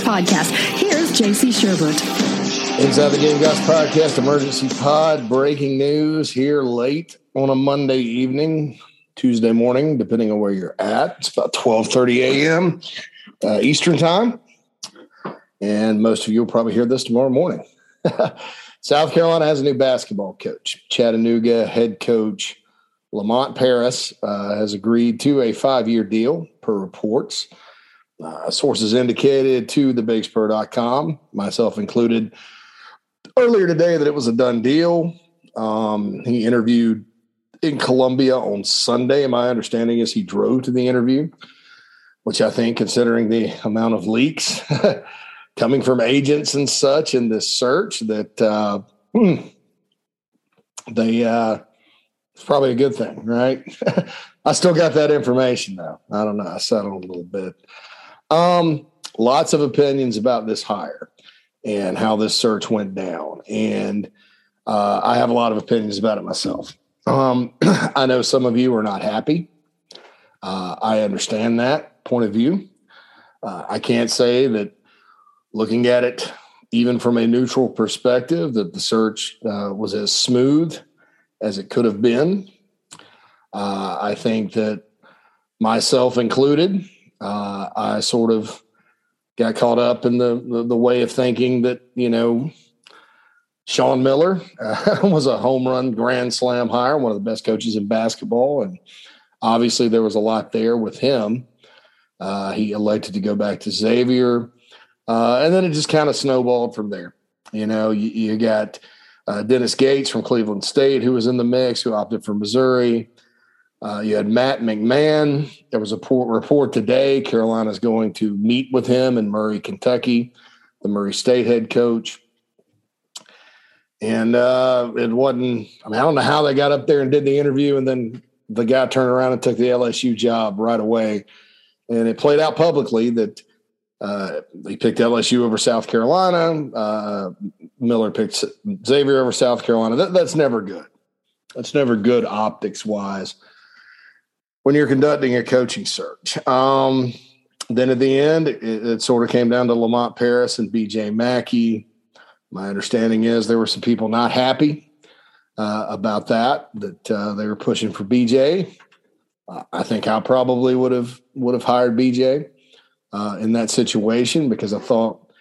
podcast. Here's JC Sherbert. Inside the Gamecocks podcast, emergency pod, breaking news here late on a Monday evening, Tuesday morning, depending on where you're at. It's about 12:30 a.m. Uh, Eastern time, and most of you will probably hear this tomorrow morning. South Carolina has a new basketball coach. Chattanooga head coach Lamont Paris uh, has agreed to a five year deal per reports. Uh, sources indicated to thebigspur.com, myself included, earlier today that it was a done deal. Um, he interviewed in Columbia on Sunday. My understanding is he drove to the interview, which I think, considering the amount of leaks coming from agents and such in this search that uh, hmm, they uh, it's probably a good thing, right? I still got that information though. I don't know. I settled a little bit. Um, lots of opinions about this hire and how this search went down, and uh, I have a lot of opinions about it myself. Um, I know some of you are not happy. Uh, I understand that point of view. Uh, I can't say that looking at it, even from a neutral perspective, that the search uh, was as smooth as it could have been. Uh, I think that myself included, uh, I sort of got caught up in the, the, the way of thinking that you know Sean Miller uh, was a home run grand slam hire, one of the best coaches in basketball, and obviously there was a lot there with him. Uh, he elected to go back to Xavier. Uh, and then it just kind of snowballed from there. You know, you, you got uh, Dennis Gates from Cleveland State, who was in the mix, who opted for Missouri. Uh, you had Matt McMahon. There was a report, today Carolina's going to meet with him in Murray, Kentucky, the Murray State head coach. And uh, it wasn't, I mean, I don't know how they got up there and did the interview, and then the guy turned around and took the LSU job right away. And it played out publicly that uh, he picked LSU over South Carolina. Uh, Miller picked Xavier over South Carolina. That, that's never good. That's never good optics wise when you're conducting a coaching search. Um, then at the end, it, it, sort of came down to Lamont Paris and BJ McKie. My understanding is there were some people not happy uh, about that, that uh, they were pushing for BJ. Uh, I think I probably would have would have hired BJ uh, in that situation because I thought,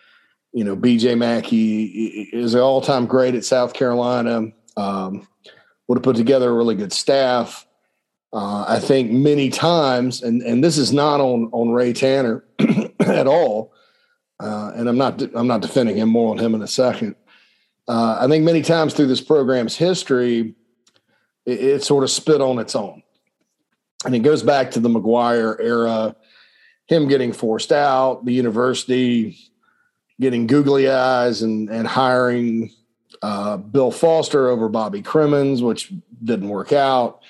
you know, BJ McKie is an all time great at South Carolina. Um, would have put together a really good staff. Uh, I think many times, and and this is not on on Ray Tanner at all, uh, and I'm not I'm not defending him more on him in a second. Uh, I think many times through this program's history, it, it, sort of spit on its own, and it goes back to the McGuire era him getting forced out, the university getting googly eyes and, and hiring uh, Bill Foster over Bobby Cremins, which didn't work out.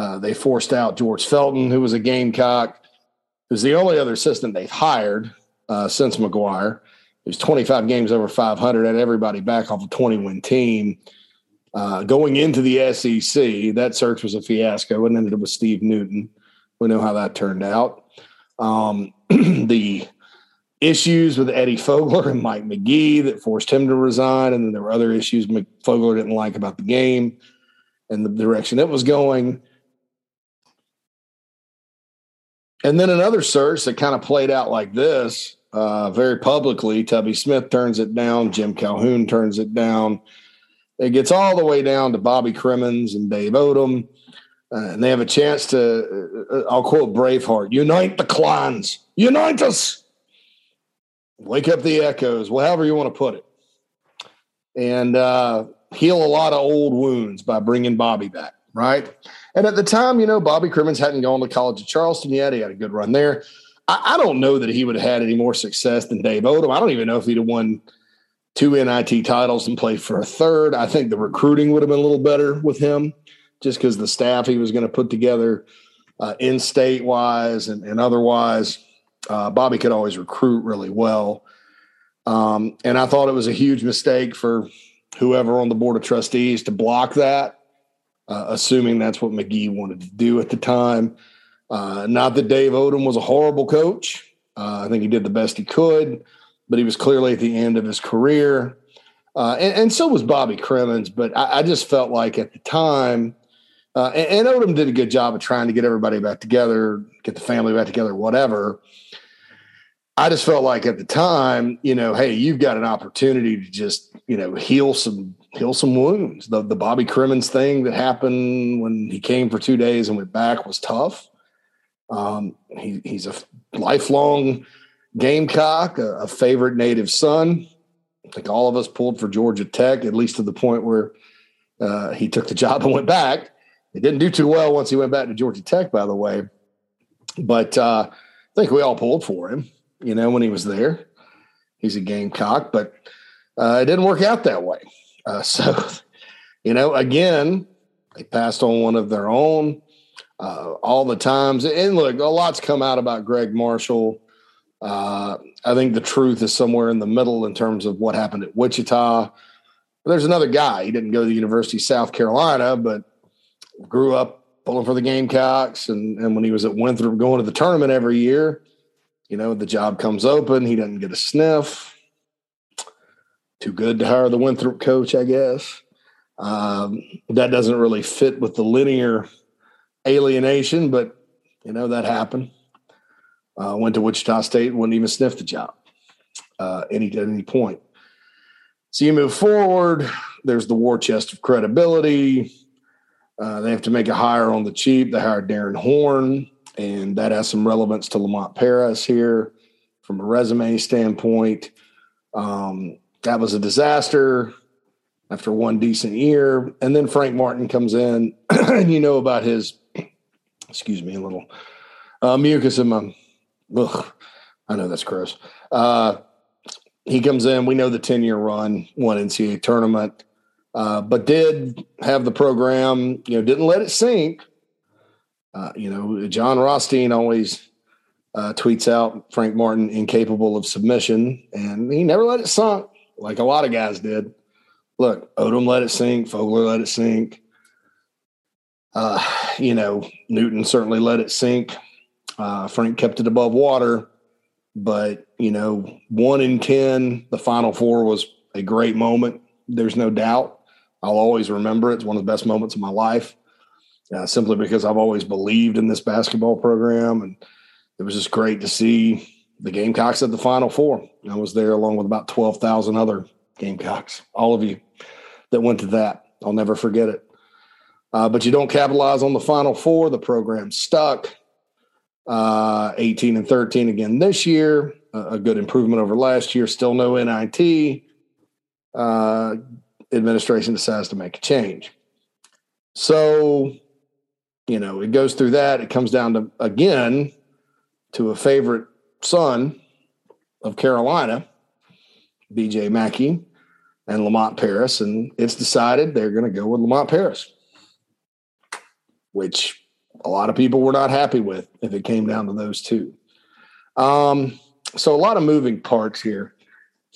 Uh, they forced out George Felton, who was a Gamecock, who's the only other assistant they've hired uh, since McGuire. He was 25 games over 500, had everybody back off a 20 win team. Uh, going into the SEC, that search was a fiasco and ended up with Steve Newton. We know how that turned out. Um, the issues with Eddie Fogler and Mike McGee that forced him to resign, and then there were other issues Fogler didn't like about the game and the direction it was going. And then another search that kind of played out like this, uh, very publicly. Tubby Smith turns it down. Jim Calhoun turns it down. It gets all the way down to Bobby Cremins and Dave Odom. Uh, and they have a chance to, uh, I'll quote Braveheart, unite the clans, unite us, wake up the echoes, well, however you want to put it, and uh, heal a lot of old wounds by bringing Bobby back, right? And at the time, you know, Bobby Cremins hadn't gone to College of Charleston yet. He had a good run there. I, I don't know that he would have had any more success than Dave Odom. I don't even know if he'd have won two NIT titles and played for a third. I think the recruiting would have been a little better with him just because the staff he was going to put together uh, in state wise and, and otherwise. Uh, Bobby could always recruit really well. Um, and I thought it was a huge mistake for whoever on the board of trustees to block that, uh, assuming that's what McGee wanted to do at the time. Uh, not that Dave Odom was a horrible coach. Uh, I think he did the best he could, but he was clearly at the end of his career. Uh, and, and, so was Bobby Cremins. But I, I, just felt like at the time, uh, and, and, Odom did a good job of trying to get everybody back together, get the family back together, whatever. I just felt like at the time, you know, hey, you've got an opportunity to just, you know, heal some heal some wounds. The the Bobby Cremins thing that happened when he came for two days and went back was tough. Um, he, he's a lifelong Gamecock, a, a, favorite native son. I think all of us pulled for Georgia Tech, at least to the point where uh, he took the job and went back. He didn't do too well once he went back to Georgia Tech, by the way. But uh, I think we all pulled for him, you know, when he was there. He's a Gamecock, but uh, it didn't work out that way. Uh, so, you know, again, they passed on one of their own uh, all the times. And look, a lot's come out about Greg Marshall. Uh, I think the truth is somewhere in the middle in terms of what happened at Wichita. But there's another guy. He didn't go to the University of South Carolina, but grew up pulling for the Gamecocks. And, and when he was at Winthrop going to the tournament every year, you know, the job comes open. He doesn't get a sniff. Too good to hire the Winthrop coach, I guess. Um, that doesn't really fit with the linear alienation, but you know that happened. Uh, went to Wichita State, wouldn't even sniff the job uh, any at any point. So you move forward. There's the war chest of credibility. Uh, they have to make a hire on the cheap. They hired Darrin Horn, and that has some relevance to Lamont Paris here from a resume standpoint. Um, that was a disaster after one decent year. And then Frank Martin comes in, and you know about his excuse me, a little uh, mucus in my. Ugh, I know that's gross. Uh, he comes in. We know the ten year run, one NCAA tournament, uh, but did have the program. You know, didn't let it sink. Uh, you know, Jon Rothstein always uh, tweets out Frank Martin incapable of submission, and he never let it sink like a lot of guys did. Look, Odom let it sink. Fogler let it sink. Uh, you know, Newton certainly let it sink. Uh, Frank kept it above water, but you know, one in ten, the Final Four was a great moment. There's no doubt. I'll always remember it. It's one of the best moments of my life, uh, simply because I've always believed in this basketball program, and it was just great to see the Gamecocks at the Final Four. I was there along with about twelve thousand other Gamecocks. All of you that went to that, I'll never forget it. Uh, but you don't capitalize on the final four. The program stuck. Uh, 18 and 13 again this year. a good improvement over last year. Still no NIT. Uh, administration decides to make a change. So, you know, it goes through that. It comes down to, again, to a favorite son of Carolina, BJ McKie and Lamont Paris. And it's decided they're going to go with Lamont Paris which a lot of people were not happy with if it came down to those two. Um, so a lot of moving parts here.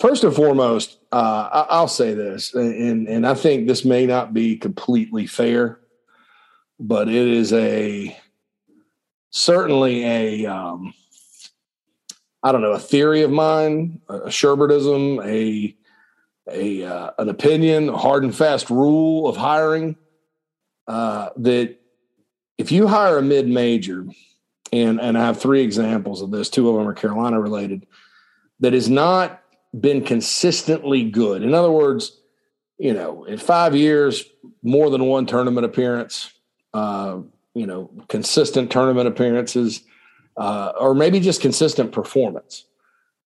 First and foremost, uh, I, will say this, and and I think this may not be completely fair, but it is a certainly a um, I don't know a theory of mine, a Sherbertism, a a uh, an opinion, a hard and fast rule of hiring uh, that if you hire a mid major, and and I have three examples of this, two of them are Carolina related, that has not been consistently good. In other words, you know, in five years, more than one tournament appearance, uh, you know, consistent tournament appearances, uh, or maybe just consistent performance.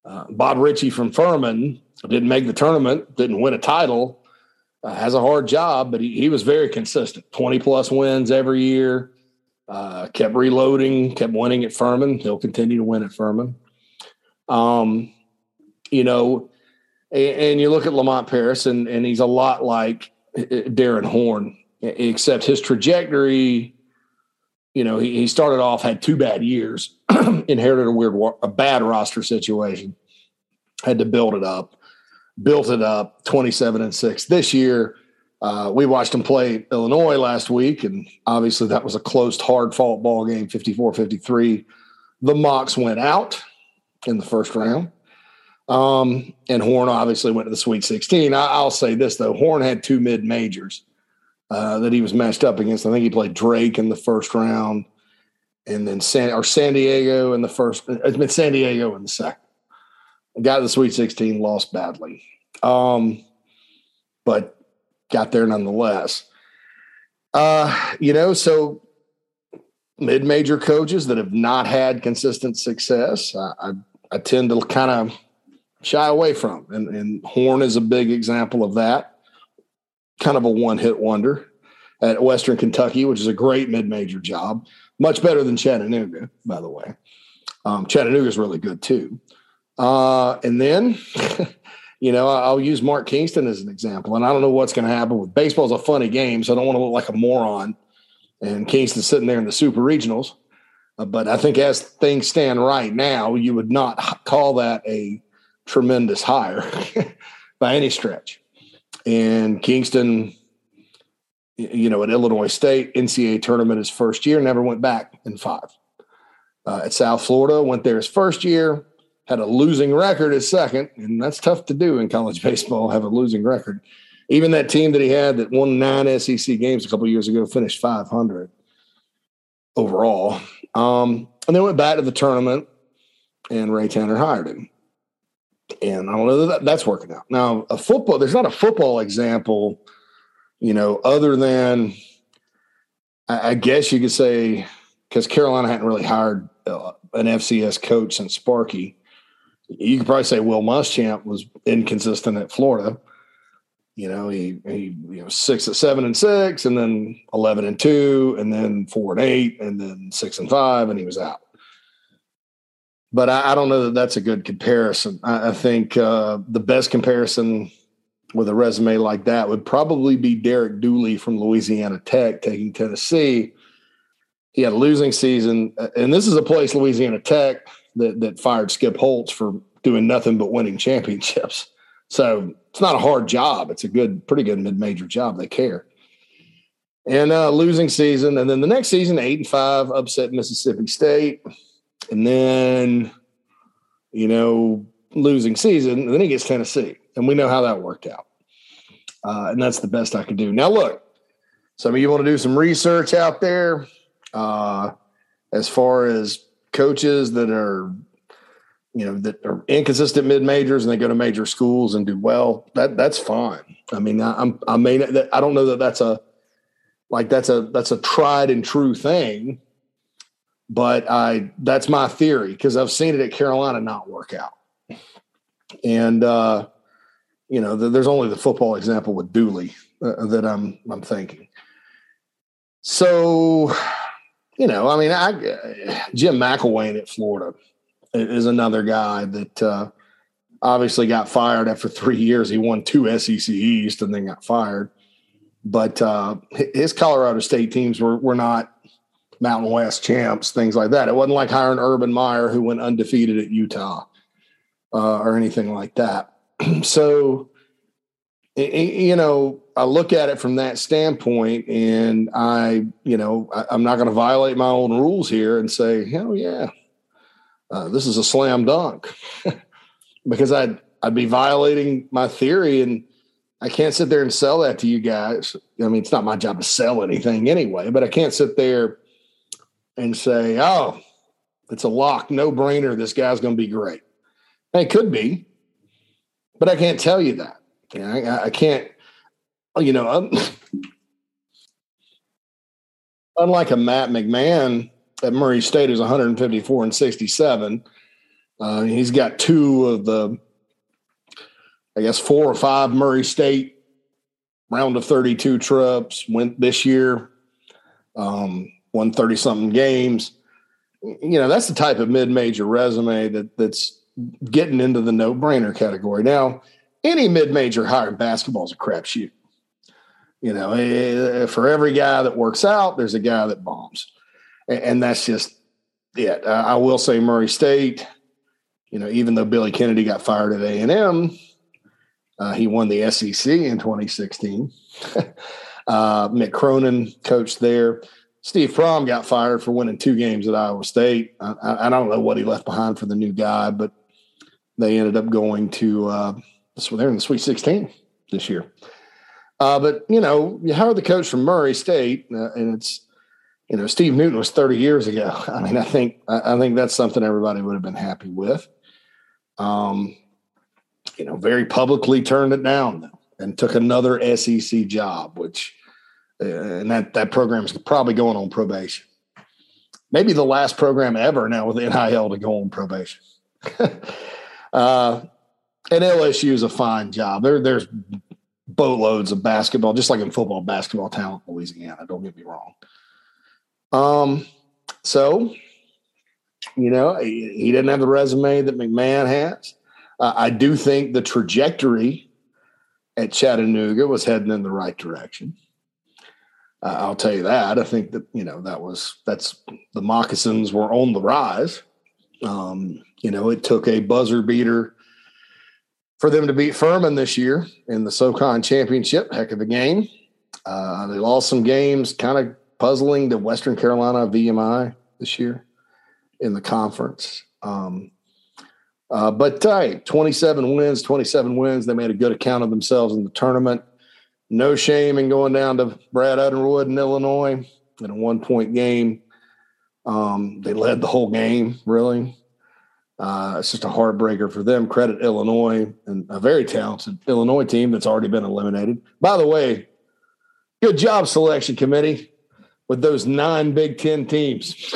Uh, Bob Richey from Furman didn't make the tournament, didn't win a title, uh, has a hard job, but he, he was very consistent 20 plus wins every year. Uh, kept reloading, kept winning at Furman. He'll continue to win at Furman. Um, you know, and, and, you look at Lamont Paris, and, and he's a lot like Darrin Horn, except his trajectory. You know, he, he started off had two bad years, inherited a weird, a bad roster situation, had to build it up, built it up, twenty seven and six this year Uh, we watched him play Illinois last week, and obviously that was a close, hard fought ball game, 54 53. The Mocs went out in the first round. Um, and Horn obviously went to the Sweet 16. I, will say this, though Horn had two mid majors uh, that he was matched up against. I think he played Drake in the first round and then San, or San Diego in the first, it's been San Diego in the second. Got to the Sweet 16, lost badly. Um, but got there nonetheless. Uh, you know, so mid major coaches that have not had consistent success, I, I, I tend to kind of shy away from. And, and Horn is a big example of that. Kind of a one hit wonder at Western Kentucky, which is a great mid major job. Much better than Chattanooga, by the way. Um, Chattanooga is really good too. Uh, and then You know, I'll use Mark Kingston as an example, and I don't know what's going to happen with baseball. Is a funny game, so I don't want to look like a moron. And Kingston's sitting there in the super regionals, uh, but I think as things stand right now, you would not call that a tremendous hire by any stretch. And Kingston, you know, at Illinois State NCAA tournament his first year, never went back in five. Uh, at South Florida, went there his first year, had a losing record his second, and that's tough to do in college baseball, have a losing record. Even that team that he had that won nine SEC games a couple years ago finished 500 overall. Um, and then went back to the tournament, and Ray Tanner hired him. And I don't know that that's working out. Now, a football, there's not a football example, you know, other than I, I guess you could say, because Carolina hadn't really hired uh, an FCS coach since Sparky you could probably say Will Muschamp was inconsistent at Florida. You know, he he you know six at seven and six, and then eleven and two, and then four and eight, and then six and five, and he was out. But I, I don't know that that's a good comparison. I, I think uh, the best comparison with a resume like that would probably be Derek Dooley from Louisiana Tech taking Tennessee. He had a losing season, and this is a place Louisiana Tech that that fired Skip Holtz for doing nothing but winning championships. So it's not a hard job. It's a good, pretty good mid-major job. They care. And uh, losing season, and then the next season, eight and five, upset Mississippi State, and then you know losing season, and then he gets Tennessee, and we know how that worked out. Uh, and that's the best I could do. Now, look, some of you want to do some research out there uh, as far as coaches that are you know that are inconsistent mid majors and they go to major schools and do well that that's fine i mean I, i'm i mean i don't know that that's a like that's a that's a tried and true thing but i that's my theory because i've seen it at carolina not work out and uh you know the, there's only the football example with dooley uh, that i'm i'm thinking so you know, I mean, I, Jim McElwain at Florida is another guy that uh, obviously got fired after three years. He won two SEC East and then got fired. But uh, his Colorado State teams were were not Mountain West champs, things like that. It wasn't like hiring Urban Meyer, who went undefeated at Utah, uh, or anything like that. so, you know, I look at it from that standpoint, and I, you know, I, am not going to violate my own rules here and say, hell yeah, uh, this is a slam dunk, because I'd I'd be violating my theory, and I can't sit there and sell that to you guys. I mean, it's not my job to sell anything anyway, but I can't sit there and say, oh, it's a lock, no brainer. This guy's going to be great. And it could be, but I can't tell you that. You know, I, I can't you know, unlike a Matt McMahon at Murray State, who's 154 and 67, uh, he's got two of the, I guess, four or five Murray State round of 32 trips. Went this year, um, won 30 something games. You know, that's the type of mid major resume that that's getting into the no brainer category. Now, any mid major hire in basketball is a crapshoot. You know, eh, for every guy that works out, there's a guy that bombs, and that's just it. I will say Murray State. You know, even though Billy Kennedy got fired at A and M, Uh, he won the SEC in 2016. uh, Mick Cronin coached there. Steve Prohm got fired for winning two games at Iowa State. I, I, don't know what he left behind for the new guy, but they ended up going to uh, so they're in the Sweet 16 this year. Uh, but you know, you hired the coach from Murray State, uh, and it's you know Steve Newton was 30 years ago. I mean, I think I, I think that's something everybody would have been happy with. Um, you know, very publicly turned it down and took another SEC job, which and that that program is probably going on probation. Maybe the last program ever now with NIL to go on probation. uh, and LSU is a fine job. There, there's boatloads of basketball, just like in football, basketball talent in Louisiana. Don't get me wrong. Um, so you know he, he didn't have the resume that McMahon has. Uh, I do think the trajectory at Chattanooga was heading in the right direction. Uh, I'll tell you that. I think that you know that was that's the moccasins were on the rise. Um, you know, it took a buzzer beater for them to beat Furman this year in the SoCon championship. Heck of a game. Uh, they lost some games, kind of puzzling to Western Carolina VMI this year in the conference. Um, uh, but hey, 27 wins, 27 wins. They made a good account of themselves in the tournament. No shame in going down to Brad Underwood in Illinois in a one point game. Um, they led the whole game, really. Uh, it's just a heartbreaker for them. Credit Illinois and a very talented Illinois team that's already been eliminated. By the way, good job, selection committee, with those nine Big Ten teams.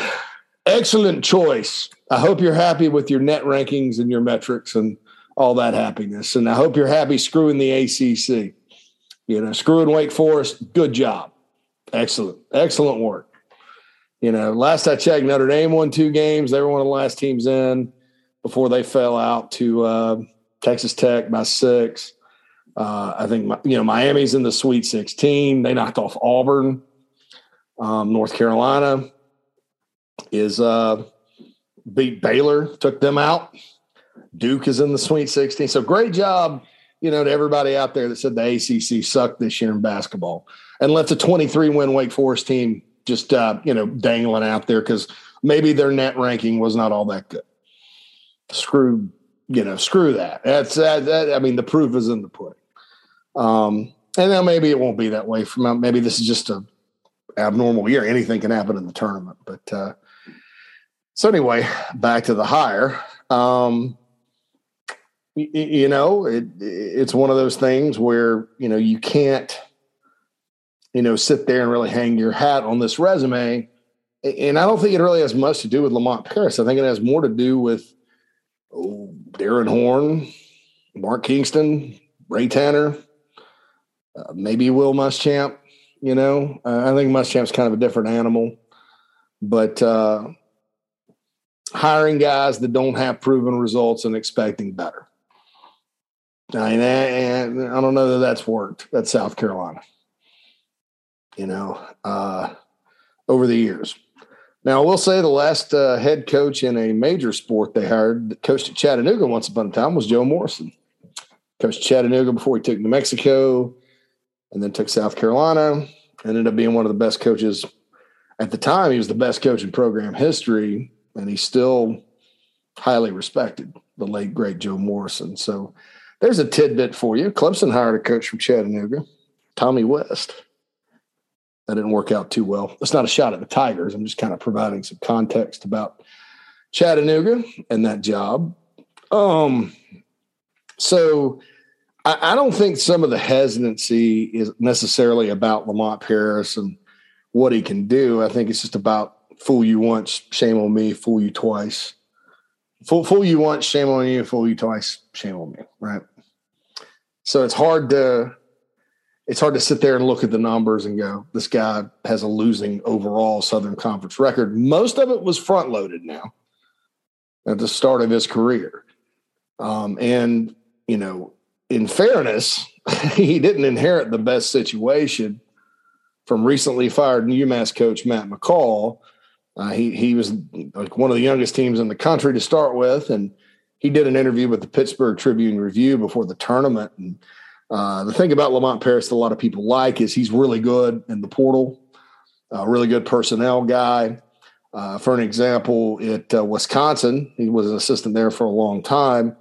Excellent choice. I hope you're happy with your net rankings and your metrics and all that happiness. And I hope you're happy screwing the ACC. You know, screwing Wake Forest, good job. Excellent. Excellent work. You know, last I checked, Notre Dame won two games. They were one of the last teams in before they fell out to uh, Texas Tech by six. Uh, I think you know Miami's in the Sweet 16. They knocked off Auburn. Um, North Carolina is uh, beat Baylor, took them out. Duke is in the Sweet 16. So great job, you know, to everybody out there that said the ACC sucked this year in basketball and left a 23 win Wake Forest team just uh, you know dangling out there because maybe their net ranking was not all that good. Screw, you know, screw that. That's that, that I mean, the proof is in the pudding. Um, and now maybe it won't be that way. From maybe this is just a abnormal year. Anything can happen in the tournament. But uh, so anyway, back to the hire. Um, you, know, it, it's one of those things where you know you can't you know, sit there and really hang your hat on this resume. And I don't think it really has much to do with Lamont Paris. I think it has more to do with oh, Darrin Horn, Mark Kingston, Ray Tanner, uh, maybe Will Muschamp. You know, uh, I think Muschamp's kind of a different animal, but uh, hiring guys that don't have proven results and expecting better. I mean, and I don't know that that's worked. That's South Carolina you know, uh, over the years. Now, I will say the last uh, head coach in a major sport they hired, coached at Chattanooga once upon a time, was Joe Morrison. Coached Chattanooga before he took New Mexico and then took South Carolina. Ended up being one of the best coaches at the time. He was the best coach in program history, and he's still highly respected, the late, great Joe Morrison. So there's a tidbit for you. Clemson hired a coach from Chattanooga, Tommy West that didn't work out too well. It's not a shot at the Tigers. I'm just kind of providing some context about Chattanooga and that job. Um, so I, I don't think some of the hesitancy is necessarily about Lamont Paris and what he can do. I think it's just about fool you once, shame on me, fool you twice. Fool, fool you once, shame on you, fool you twice, shame on me, right? So it's hard to it's hard to sit there and look at the numbers and go, this guy has a losing overall Southern Conference record. Most of it was front loaded now at the start of his career. Um, and, you know, in fairness, he didn't inherit the best situation from recently fired UMass coach Matt McCall. Uh, he he was like one of the youngest teams in the country to start with, and he did an interview with the Pittsburgh Tribune Review before the tournament. And uh, the thing about Lamont Paris that a lot of people like is he's really good in the portal, a really good personnel guy. Uh, for an example, at uh, Wisconsin, he was an assistant there for a long time.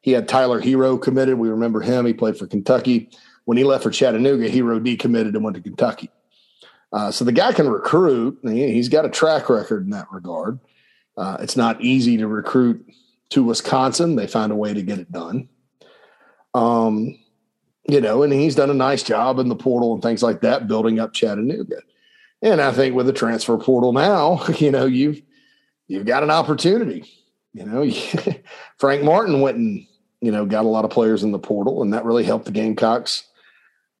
He had Tyler Herro committed. We remember him. He played for Kentucky. When he left for Chattanooga, Herro decommitted and went to Kentucky. Uh, so the guy can recruit. He's got a track record in that regard. Uh, it's not easy to recruit to Wisconsin. They found a way to get it done. Um, you know, and he's done a nice job in the portal and things like that, building up Chattanooga. And I think with the transfer portal now, you know, you've you've got an opportunity. You know, Frank Martin went and you know got a lot of players in the portal, and that really helped the Gamecocks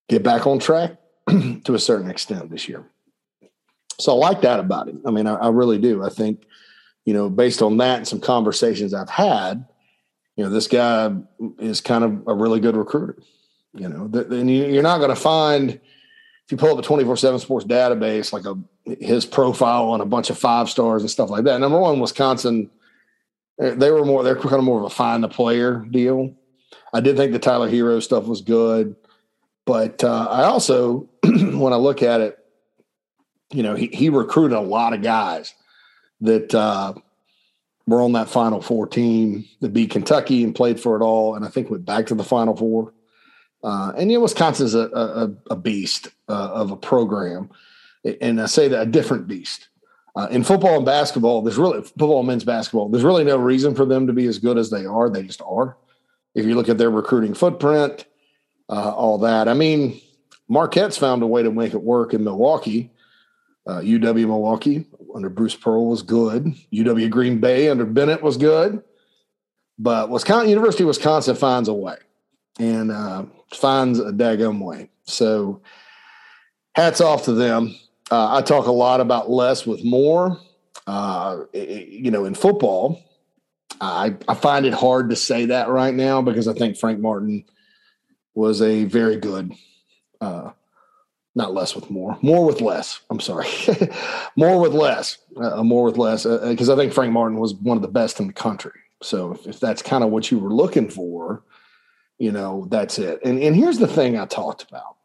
get back on track to a certain extent this year. So I like that about him. I mean, I, I really do. I think, you know, based on that and some conversations I've had, you know, this guy is kind of a really good recruiter. You know, then you're not going to find if you pull up a 24 7 sports database, like a his profile on a bunch of five stars and stuff like that. Number one, Wisconsin, they were more, they're kind of more of a find the player deal. I did think the Tyler Herro stuff was good. But uh, I also, when I look at it, you know, he, he recruited a lot of guys that uh, were on that Final Four team that beat Kentucky and played for it all, and I think went back to the Final Four. Uh, and you know, Wisconsin's a, a, a beast uh, of a program, and I say that a different beast. Uh, in football and basketball, there's really football men's basketball. There's really no reason for them to be as good as they are. They just are. If you look at their recruiting footprint, uh, all that. I mean, Marquette's found a way to make it work in Milwaukee. Uh, UW Milwaukee under Bruce Pearl was good. UW Green Bay under Bennett was good. But Wisconsin University of Wisconsin finds a way and uh, finds a daggum way. So hats off to them. Uh, I talk a lot about less with more. Uh, you know, in football, I, I find it hard to say that right now because I think Frank Martin – was a very good, uh, not less with more, more with less. I'm sorry, more with less, uh, more with less, because uh, I think Frank Martin was one of the best in the country. So if, if that's kind of what you were looking for, you know, that's it. And and here's the thing I talked about.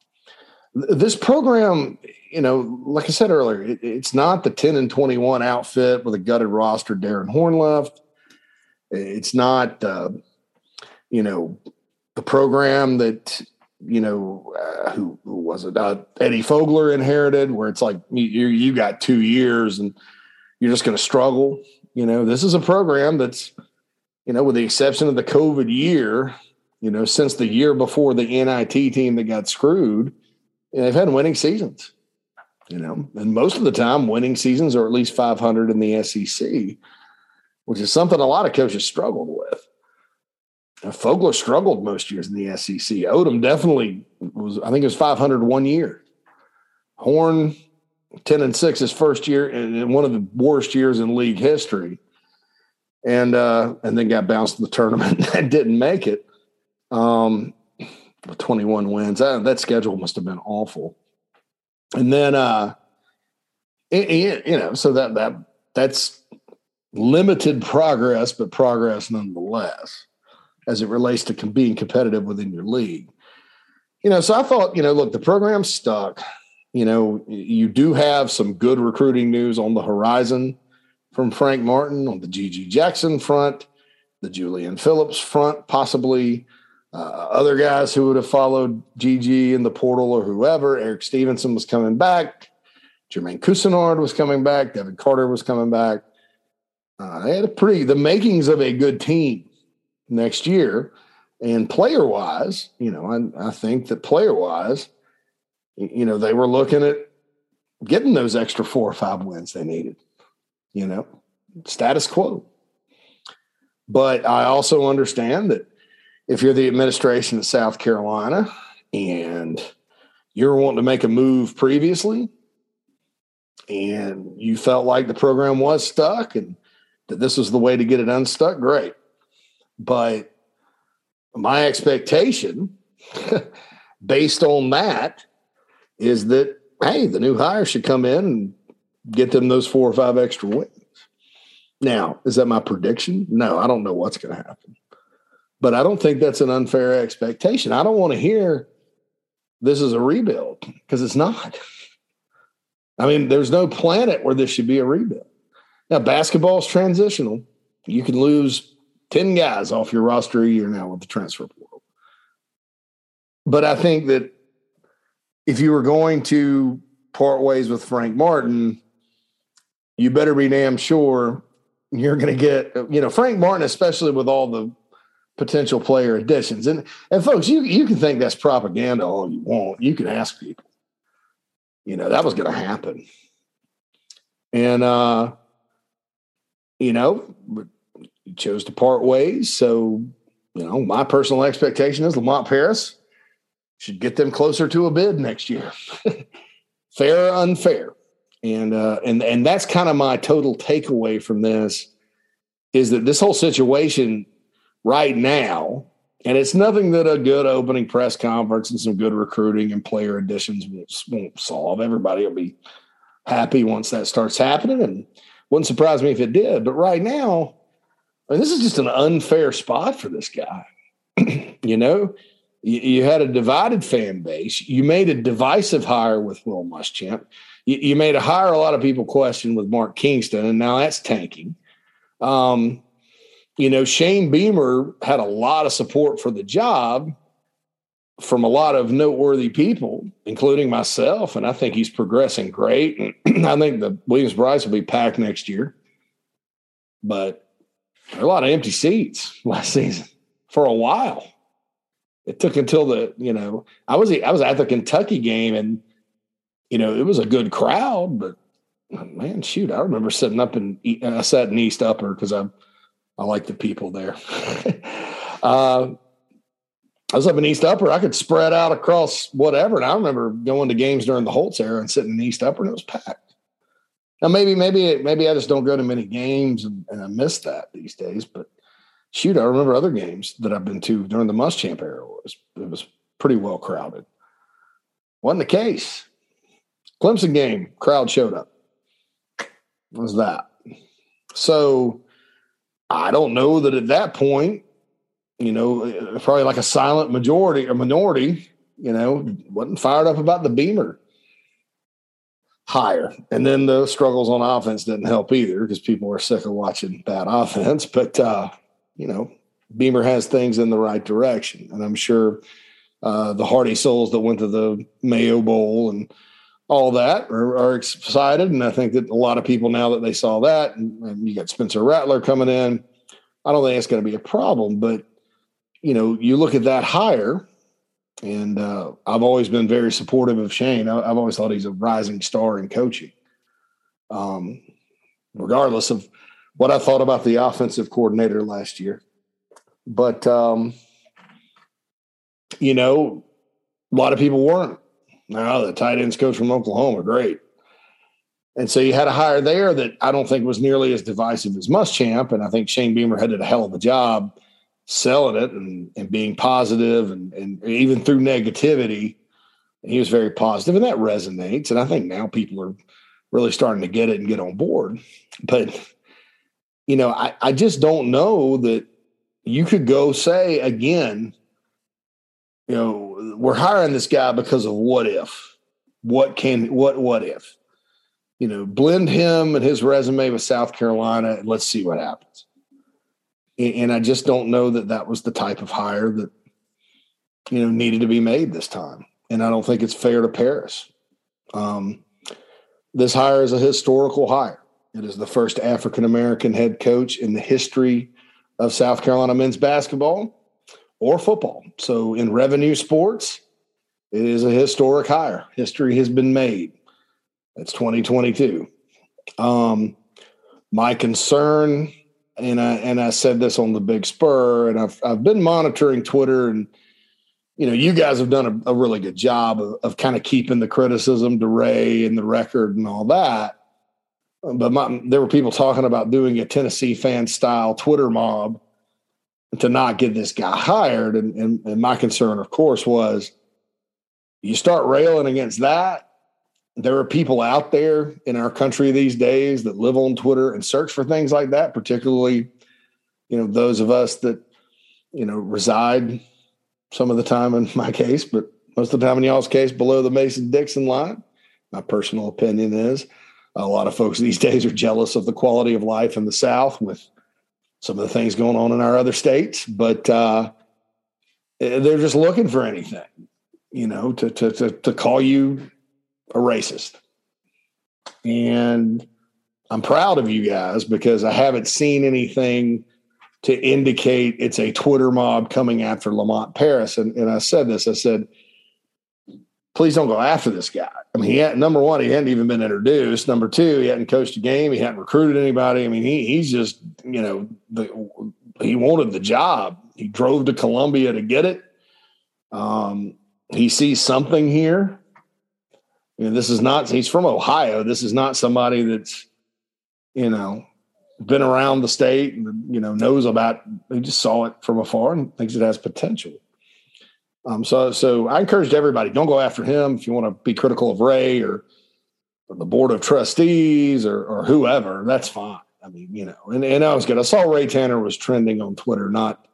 This program, you know, like I said earlier, it, it's not the 10 and 21 outfit with a gutted roster, Darrin Horn left. It's not, uh, you know, the program that you know uh, who, who was it? Uh, eddie fogler inherited where it's like you you got two years and you're just going to struggle. You know this is a program that's you know with the exception of the covid year you know since the year before the nit team that got screwed they've had winning seasons you know and most of the time winning seasons are at least 500 in the sec which is something a lot of coaches struggled with Fogler struggled most years in the SEC. Odom definitely was, I think it was 500 one year. Horn, 10 and 6 his first year and one of the worst years in league history. And uh, and then got bounced in the tournament and didn't make it. Um, 21 wins. That, that schedule must have been awful. And then uh it, it, you know, so that that that's limited progress, but progress nonetheless as it relates to being competitive within your league. You know, so I thought, you know, look, the program's stuck. You know, you do have some good recruiting news on the horizon from Frank Martin on the GG Jackson front, the Julian Phillips front, possibly uh, other guys who would have followed GG in the portal or whoever. Erik Stevenson was coming back. Jermaine Couisnard was coming back. Devin Carter was coming back. Uh, they had a pretty the makings of a good team next year. And player wise, you know, I, I think that player wise, you know, they were looking at getting those extra four or five wins they needed, you know, status quo. But I also understand that if you're the administration of South Carolina and you're wanting to make a move previously and you felt like the program was stuck and that this was the way to get it unstuck, great. But my expectation, based on that, is that hey, the new hire should come in and get them those four or five extra wins. Now, is that my prediction? No, I don't know what's going to happen. But I don't think that's an unfair expectation. I don't want to hear this is a rebuild because it's not. I mean, there's no planet where this should be a rebuild. Now, basketball is transitional. You can lose 10 guys off your roster a year now with the transfer portal. But I think that if you were going to part ways with Frank Martin, you better be damn sure you're going to get, you know, Frank Martin, especially with all the potential player additions. And and folks, you you can think that's propaganda all you want. You can ask people. You know, that was going to happen. And uh you know, chose to part ways. So, you know, my personal expectation is Lamont Paris should get them closer to a bid next year. Fair or unfair. And uh and and that's kind of my total takeaway from this is that this whole situation right now, and it's nothing that a good opening press conference and some good recruiting and player additions won't, won't solve. Everybody will be happy once that starts happening, and wouldn't surprise me if it did. But right now, I mean, this is just an unfair spot for this guy. you know, you, you, had a divided fan base. You made a divisive hire with Will Muschamp. You, you made a hire a lot of people question with Mark Kingston, and now that's tanking. Um, you know, Shane Beamer had a lot of support for the job from a lot of noteworthy people, including myself. And I think he's progressing great. And I think the Williams-Brice will be packed next year. But a lot of empty seats last season for a while. It took until the, you know, I was I was at the Kentucky game and, you know, it was a good crowd, but man, shoot, I remember sitting up in I sat in East Upper because I I like the people there. uh, I was up in East Upper. I could spread out across whatever. And I remember going to games during the Holtz era and sitting in East Upper, and it was packed. Now maybe maybe maybe I just don't go to many games and, and I miss that these days. But shoot, I remember other games that I've been to during the Muschamp era. It was it was pretty well crowded. Wasn't the case. Clemson game, crowd showed up. Was that? So I don't know that at that point, you know, probably like a silent majority or minority, you know, wasn't fired up about the Beamer higher. And then the struggles on offense didn't help either because people were sick of watching bad offense. But, uh, you know, Beamer has things in the right direction. And I'm sure uh, the hardy souls that went to the Mayo Bowl and all that are, are, excited. And I think that a lot of people now that they saw that, and, and you got Spencer Rattler coming in, I don't think it's going to be a problem. But, you know, you look at that hire, and uh, I've always been very supportive of Shane. I, have always thought he's a rising star in coaching, um, regardless of what I thought about the offensive coordinator last year. But, um, you know, a lot of people weren't. Now, the tight ends coach from Oklahoma, great. And so you had a hire there that I don't think was nearly as divisive as Muschamp. And I think Shane Beamer had did a hell of a job selling it and, and being positive and, and even through negativity. He was very positive, and that resonates. And I think now people are really starting to get it and get on board. But, you know, I, I just don't know that you could go say again, you know, we're hiring this guy because of what if, what can, what, what if, you know, blend him and his resume with South Carolina and let's see what happens. And I just don't know that that was the type of hire that, you know, needed to be made this time. And I don't think it's fair to Paris. Um, this hire is a historical hire. It is the first African American head coach in the history of South Carolina men's basketball or football. So in revenue sports, it is a historic hire. History has been made. It's 2022. Um, my concern, and I and I said this on the Big Spur, and I've I've been monitoring Twitter, and you know, you guys have done a, a really good job of, of kind of keeping the criticism to Ray and the record and all that. But my, there were people talking about doing a Tennessee fan style Twitter mob to not get this guy hired, and, and, and my concern, of course, was you start railing against that there are people out there in our country these days that live on Twitter and search for things like that, particularly, you know, those of us that, you know, reside some of the time in my case, but most of the time in y'all's case below the Mason Dixon line. My personal opinion is a lot of folks these days are jealous of the quality of life in the South with some of the things going on in our other states, but uh, they're just looking for anything, you know, to, to, to, to call you a racist. And I'm proud of you guys because I haven't seen anything to indicate it's a Twitter mob coming after Lamont Paris. And, and I said this, I said, please don't go after this guy. I mean, he had number one, he hadn't even been introduced. Number two, he hadn't coached a game. He hadn't recruited anybody. I mean, he he's just, you know, the, he wanted the job. He drove to Columbia to get it. Um, he sees something here. You know, this is not, he's from Ohio. This is not somebody that's, you know, been around the state and, you know, knows about, he just saw it from afar and thinks it has potential. Um, so, so I encourage everybody, don't go after him if you want to be critical of Ray or, or the board of trustees or, or whoever, that's fine. I mean, you know, and, and I was good. I saw Ray Tanner was trending on Twitter, not,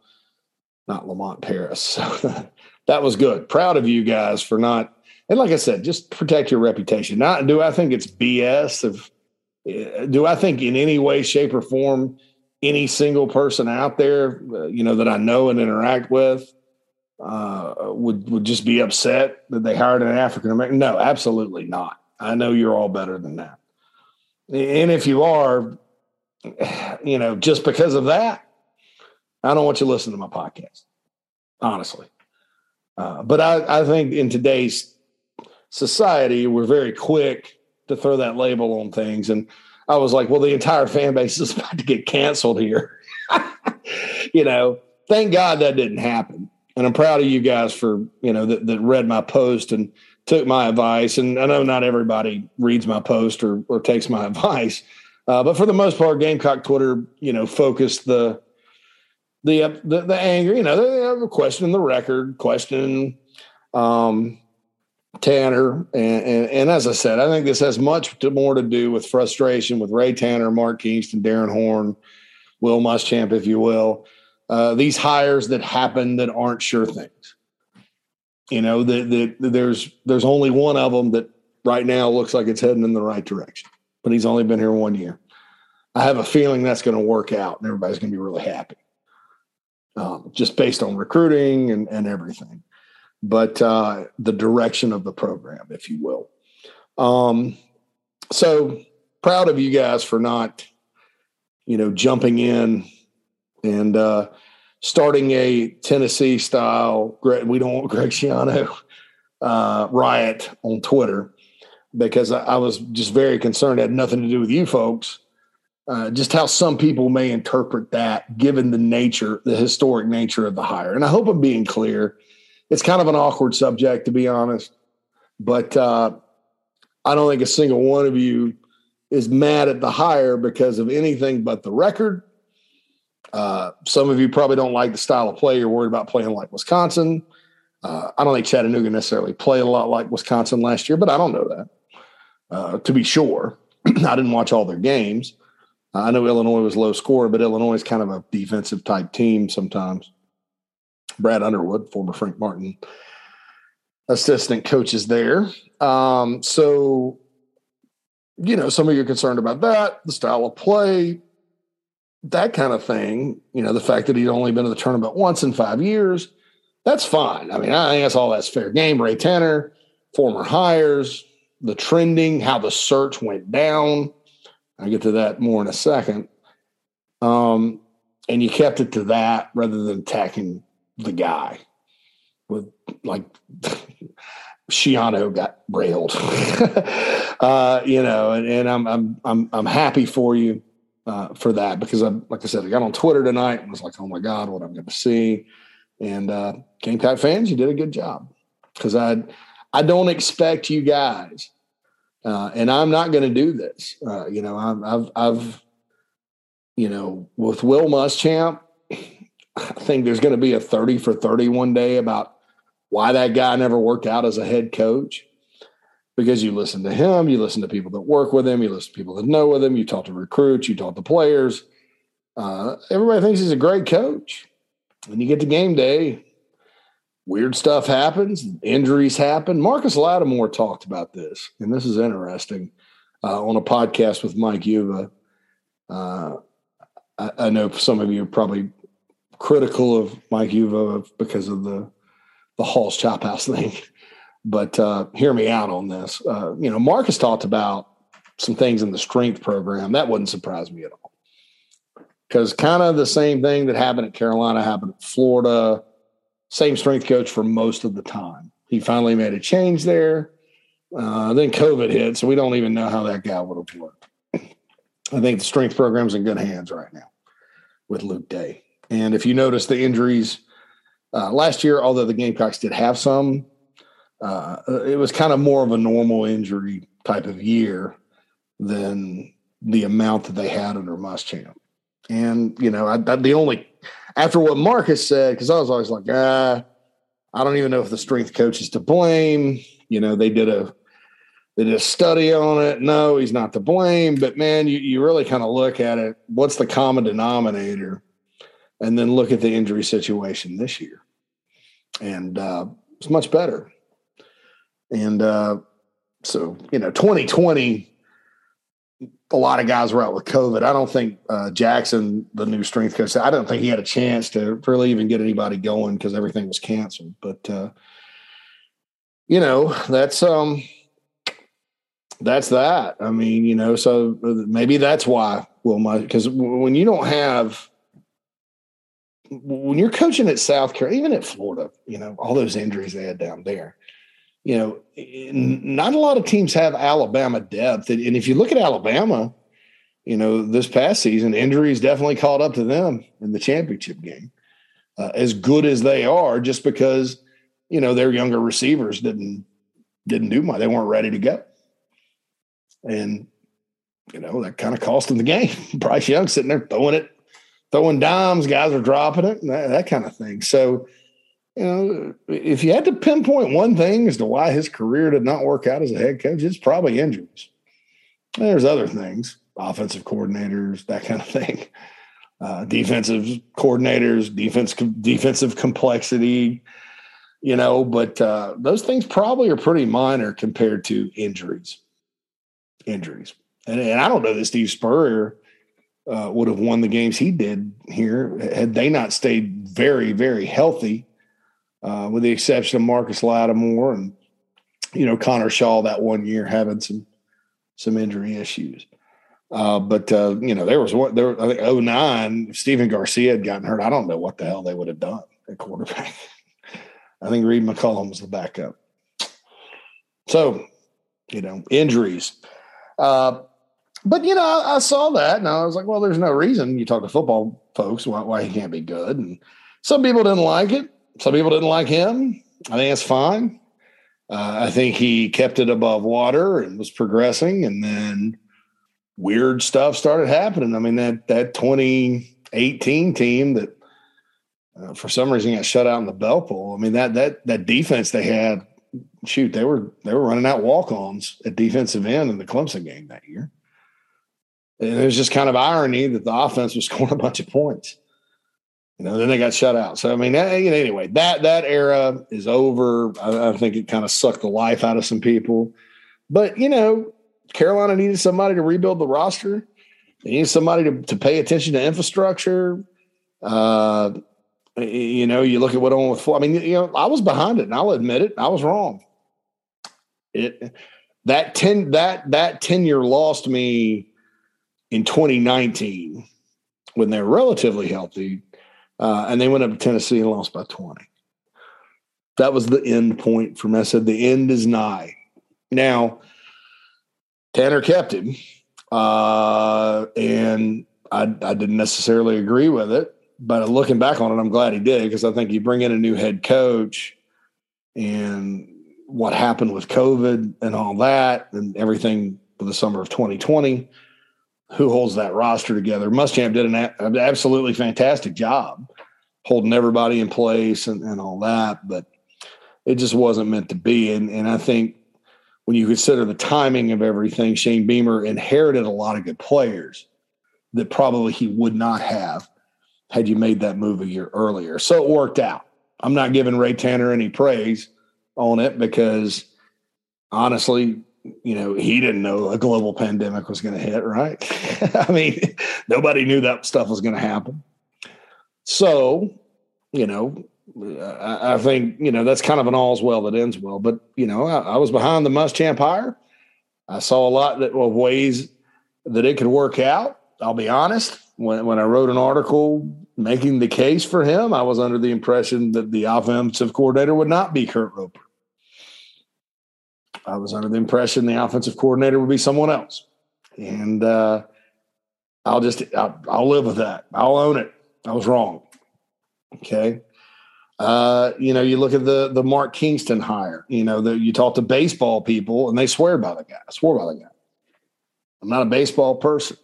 not Lamont Paris. So that was good. Proud of you guys for not, and like I said, just protect your reputation. Not, do I think it's BS of, eh, do I think in any way, shape or form, any single person out there, uh, you know, that I know and interact with, uh, would would just be upset that they hired an African American. No, absolutely not. I know you're all better than that. And if you are, you know, just because of that, I don't want you to listen to my podcast, honestly. Uh, but I, I think in today's society, we're very quick to throw that label on things. And I was like, well, the entire fan base is about to get canceled here. you know, thank God that didn't happen and I'm proud of you guys for you know that, that read my post and took my advice. And I know not everybody reads my post or or takes my advice, uh, but for the most part, Gamecock Twitter, you know, focused the the uh, the, the anger. You know, they have a question the record, question um, Tanner, and, and, and as I said, I think this has much to, more to do with frustration with Ray Tanner, Mark Kingston, Darrin Horn, Will Muschamp, if you will uh, these hires that happen that aren't sure things. You know that that there's there's only one of them that right now looks like it's heading in the right direction, but he's only been here one year. I have a feeling that's going to work out, and everybody's going to be really happy, um, just based on recruiting and and everything. But uh, the direction of the program, if you will. Um, so proud of you guys for not, you know, jumping in and uh, starting a Tennessee style. We don't want Greg Schiano uh, riot on Twitter because I, I, was just very concerned. It had nothing to do with you folks. Uh, just how some people may interpret that, given the nature, the historic nature of the hire. And I hope I'm being clear. It's kind of an awkward subject, to be honest, but uh, I don't think a single one of you is mad at the hire because of anything but the record uh, some of you probably don't like the style of play. You're worried about playing like Wisconsin. Uh, I don't think Chattanooga necessarily played a lot like Wisconsin last year, but I don't know that. Uh, to be sure, I didn't watch all their games. I know Illinois was low score, but Illinois is kind of a defensive type team sometimes. Brad Underwood, former Frank Martin assistant coaches there. Um, so, you know, some of you are concerned about that, the style of play, that kind of thing, you know, the fact that he'd only been to the tournament once in five years, that's fine. I mean, I think that's all that's fair game. Ray Tanner, former hires, the trending, how the search went down. I'll get to that more in a second. Um, and you kept it to that rather than attacking the guy with like Schiano got railed. uh, you know, and, and I'm I'm I'm I'm happy for you uh, for that because I'm like I said, I got on Twitter tonight and was like, oh my God, what I'm to see. And uh, Gamecock fans, you did a good job because I, I don't expect you guys, uh, and I'm not to do this. Uh, you know, i I've, I've, you know, with Will Muschamp, I think there's going to be a 30 for 30 one day about why that guy never worked out as a head coach. because you listen to him, you listen to people that work with him, you listen to people that know with him, you talk to recruits, you talk to players. Uh, everybody thinks he's a great coach. When you get to game day, weird stuff happens, injuries happen. Marcus Lattimore talked about this, and this is interesting uh, on a podcast with Mike Uva. Uh, I, I, know some of you probably critical of Mike Uva because of the the Hall's Chop House thing, but uh, hear me out on this. Uh, you know, Marcus talked about some things in the strength program that wouldn't surprise me at all because kind of the same thing that happened at Carolina happened at Florida. Same strength coach for most of the time. He finally made a change there. Uh, then COVID hit, so we don't even know how that guy would have worked. I think the strength program's in good hands right now with Luke Day. And if you notice the injuries uh, last year, although the Gamecocks did have some, uh, it was kind of more of a normal injury type of year than the amount that they had under Muschamp. And you know, I, I, the only after what Marcus said, because I was always like, ah, I don't even know if the strength coach is to blame. You know, they did a they did a study on it. No, he's not to blame. But man, you, you really kind of look at it. What's the common denominator? And then look at the injury situation this year. And uh, it's much better. And uh, so, you know, 2020, a lot of guys were out with COVID. I don't think uh, Jackson, the new strength coach, I don't think he had a chance to really even get anybody going because everything was canceled. But, uh, you know, that's, um, that's that. I mean, you know, so maybe that's why Will because when you don't have when you're coaching at South Carolina, even at Florida, you know, all those injuries they had down there, you know, not a lot of teams have Alabama depth. And if you look at Alabama, you know, this past season, injuries definitely caught up to them in the championship game. Uh, as good as they are, just because you know their younger receivers didn't didn't do much, they weren't ready to go and you know that kind of cost them the game. Bryce Young sitting there throwing it, throwing dimes, guys are dropping it, that, that kind of thing. So, you know, if you had to pinpoint one thing as to why his career did not work out as a head coach, it's probably injuries. There's other things, offensive coordinators, that kind of thing, uh, defensive coordinators, defense defensive complexity, you know. But uh, those things probably are pretty minor compared to injuries injuries. And, and I don't know that Steve Spurrier uh, would have won the games he did here had they not stayed very, very healthy, uh, with the exception of Marcus Lattimore and you know Connor Shaw that one year having some some injury issues. Uh, but uh, you know there was one there. I think 09, Stephen Garcia had gotten hurt. I don't know what the hell they would have done at quarterback. I think Reed McCollum was the backup. So, you know, injuries. Uh, but you know, I, I, saw that and I was like, well, there's no reason you talk to football folks why, why he can't be good. And some people didn't like it. Some people didn't like him. I think it's fine. Uh, I think he kept it above water and was progressing, and then weird stuff started happening. I mean that that 2018 team that uh, for some reason got shut out in the Belk Bowl. I mean that that that defense they had shoot, they were they were running out walk-ons at defensive end in the Clemson game that year. And it was just kind of irony that the offense was scoring a bunch of points. You know, then they got shut out. So I mean, anyway, that that era is over. I, I think it kind of sucked the life out of some people. But you know, Carolina needed somebody to rebuild the roster. They needed somebody to, to pay attention to infrastructure. Uh, you know, you look at what went with. I mean, you know, I was behind it, and I'll admit it. I was wrong. It that ten that that tenure lost me in 2019 when they're relatively healthy, uh, and they went up to Tennessee and lost by 20. That was the end point for me. I said the end is nigh. Now, Tanner kept him, uh, and I, I didn't necessarily agree with it but looking back on it, I'm glad he did because I think you bring in a new head coach and what happened with COVID and all that and everything for the summer of 2020. Who holds that roster together? Muschamp did an, an absolutely fantastic job holding everybody in place and, and all that, but it just wasn't meant to be. And, and I think when you consider the timing of everything, Shane Beamer inherited a lot of good players that probably he would not have had you made that move a year earlier. So it worked out. I'm not giving Ray Tanner any praise on it because honestly, you know, he didn't know a global pandemic was going to hit, right? I mean, nobody knew that stuff was going to happen. So, you know, I, I, think, you know, that's kind of an all's well that ends well. But, you know, I, I was behind the Muschamp hire. I saw a lot of ways that it could work out. I'll be honest. When, when I wrote an article making the case for him, I was under the impression that the offensive coordinator would not be Kurt Roper. I was under the impression the offensive coordinator would be someone else. And uh, I'll just, I'll, I'll, live with that. I'll own it. I was wrong. Okay. Uh, you know, you look at the the Mark Kingston hire. You know, the, you talk to baseball people, and they swear by the guy. I swore by the guy. I'm not a baseball person.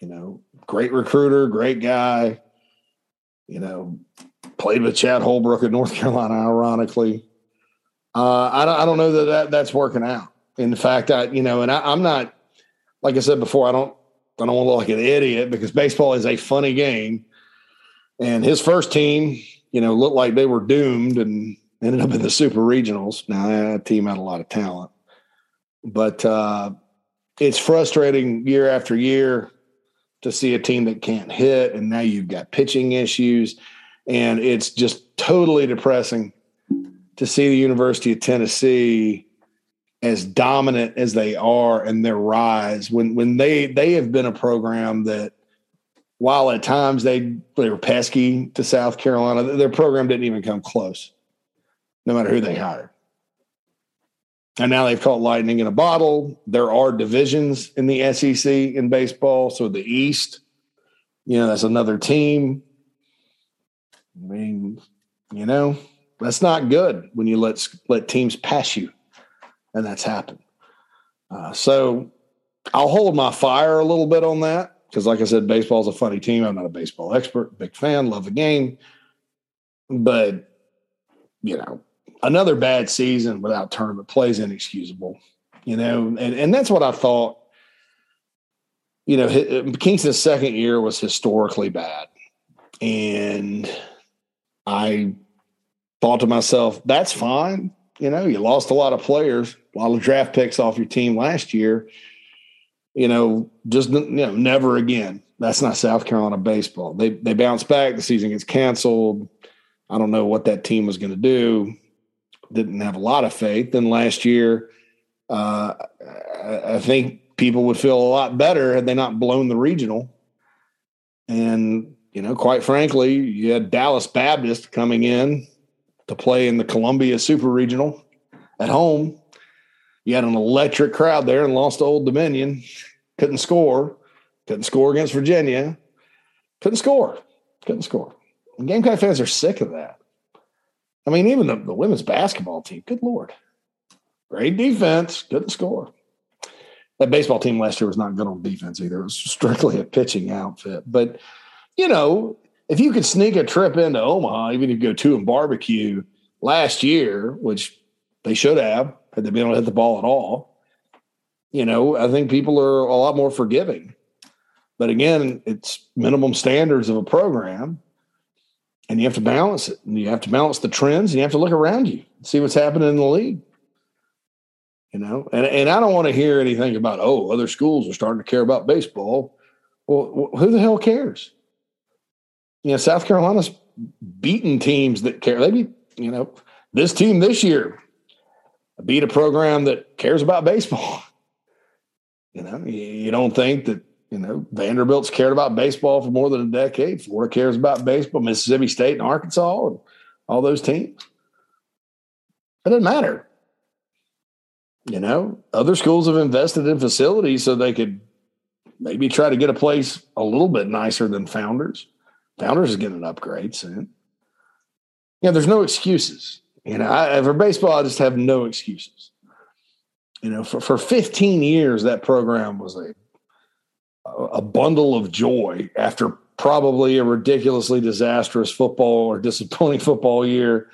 You know, great recruiter, great guy. You know, played with Chad Holbrook at North Carolina, ironically. Uh, I, don't, I don't know that, that that's working out. In fact, I, you know, and I, I'm not, like I said before, I don't, I don't want to look like an idiot because baseball is a funny game. And his first team, you know, looked like they were doomed and ended up in the super regionals. Now that team had a lot of talent, but uh, it's frustrating year after year to see a team that can't hit, and now you've got pitching issues, and it's just totally depressing to see the University of Tennessee as dominant as they are and their rise when when they they have been a program that while at times they they were pesky to South Carolina, their program didn't even come close, no matter who they hired. And now they've caught lightning in a bottle. There are divisions in the SEC in baseball. So the East, you know, that's another team. I mean, you know, that's not good when you let let teams pass you, and that's happened. Uh, so I'll hold my fire a little bit on that because, like I said, baseball is a funny team. I'm not a baseball expert, big fan, love the game, but you know, another bad season without tournament play is inexcusable. You know, and and that's what I thought. You know, Kingston's second year was historically bad, and I thought to myself, that's fine. You know, you lost a lot of players, a lot of draft picks off your team last year. You know, just you know, never again. That's not South Carolina baseball. They they bounce back. The season gets canceled. I don't know what that team was going to do. Didn't have a lot of faith. Then last year, uh, I think people would feel a lot better had they not blown the regional. And you know, quite frankly, you had Dallas Baptist coming in to play in the Columbia Super Regional at home. You had an electric crowd there and lost to Old Dominion. Couldn't score. Couldn't score against Virginia. Couldn't score. Couldn't score. And Gamecock fans are sick of that. I mean, even the, the women's basketball team, good Lord. Great defense, couldn't score. That baseball team last year was not good on defense either. It was strictly a pitching outfit. But, you know, if you could sneak a trip into Omaha, even if you go to and barbecue last year, which they should have, had they been able to hit the ball at all, you know, I think people are a lot more forgiving. But again, it's minimum standards of a program, and you have to balance it. And you have to balance the trends, and you have to look around you, see what's happening in the league. You know, and, and I don't want to hear anything about, oh, other schools are starting to care about baseball. Well, who the hell cares? You know, South Carolina's beaten teams that care. They beat, you know, this team this year beat a program that cares about baseball. You know, you don't think that, you know, Vanderbilt's cared about baseball for more than a decade. Florida cares about baseball, Mississippi State and Arkansas and all those teams. It doesn't matter. You know, other schools have invested in facilities so they could maybe try to get a place a little bit nicer than Founders. Founders is getting an upgrade soon. Yeah, there's no excuses. You know, I, for baseball, I just have no excuses. You know, for, for 15 years, that program was a a bundle of joy after probably a ridiculously disastrous football or disappointing football year,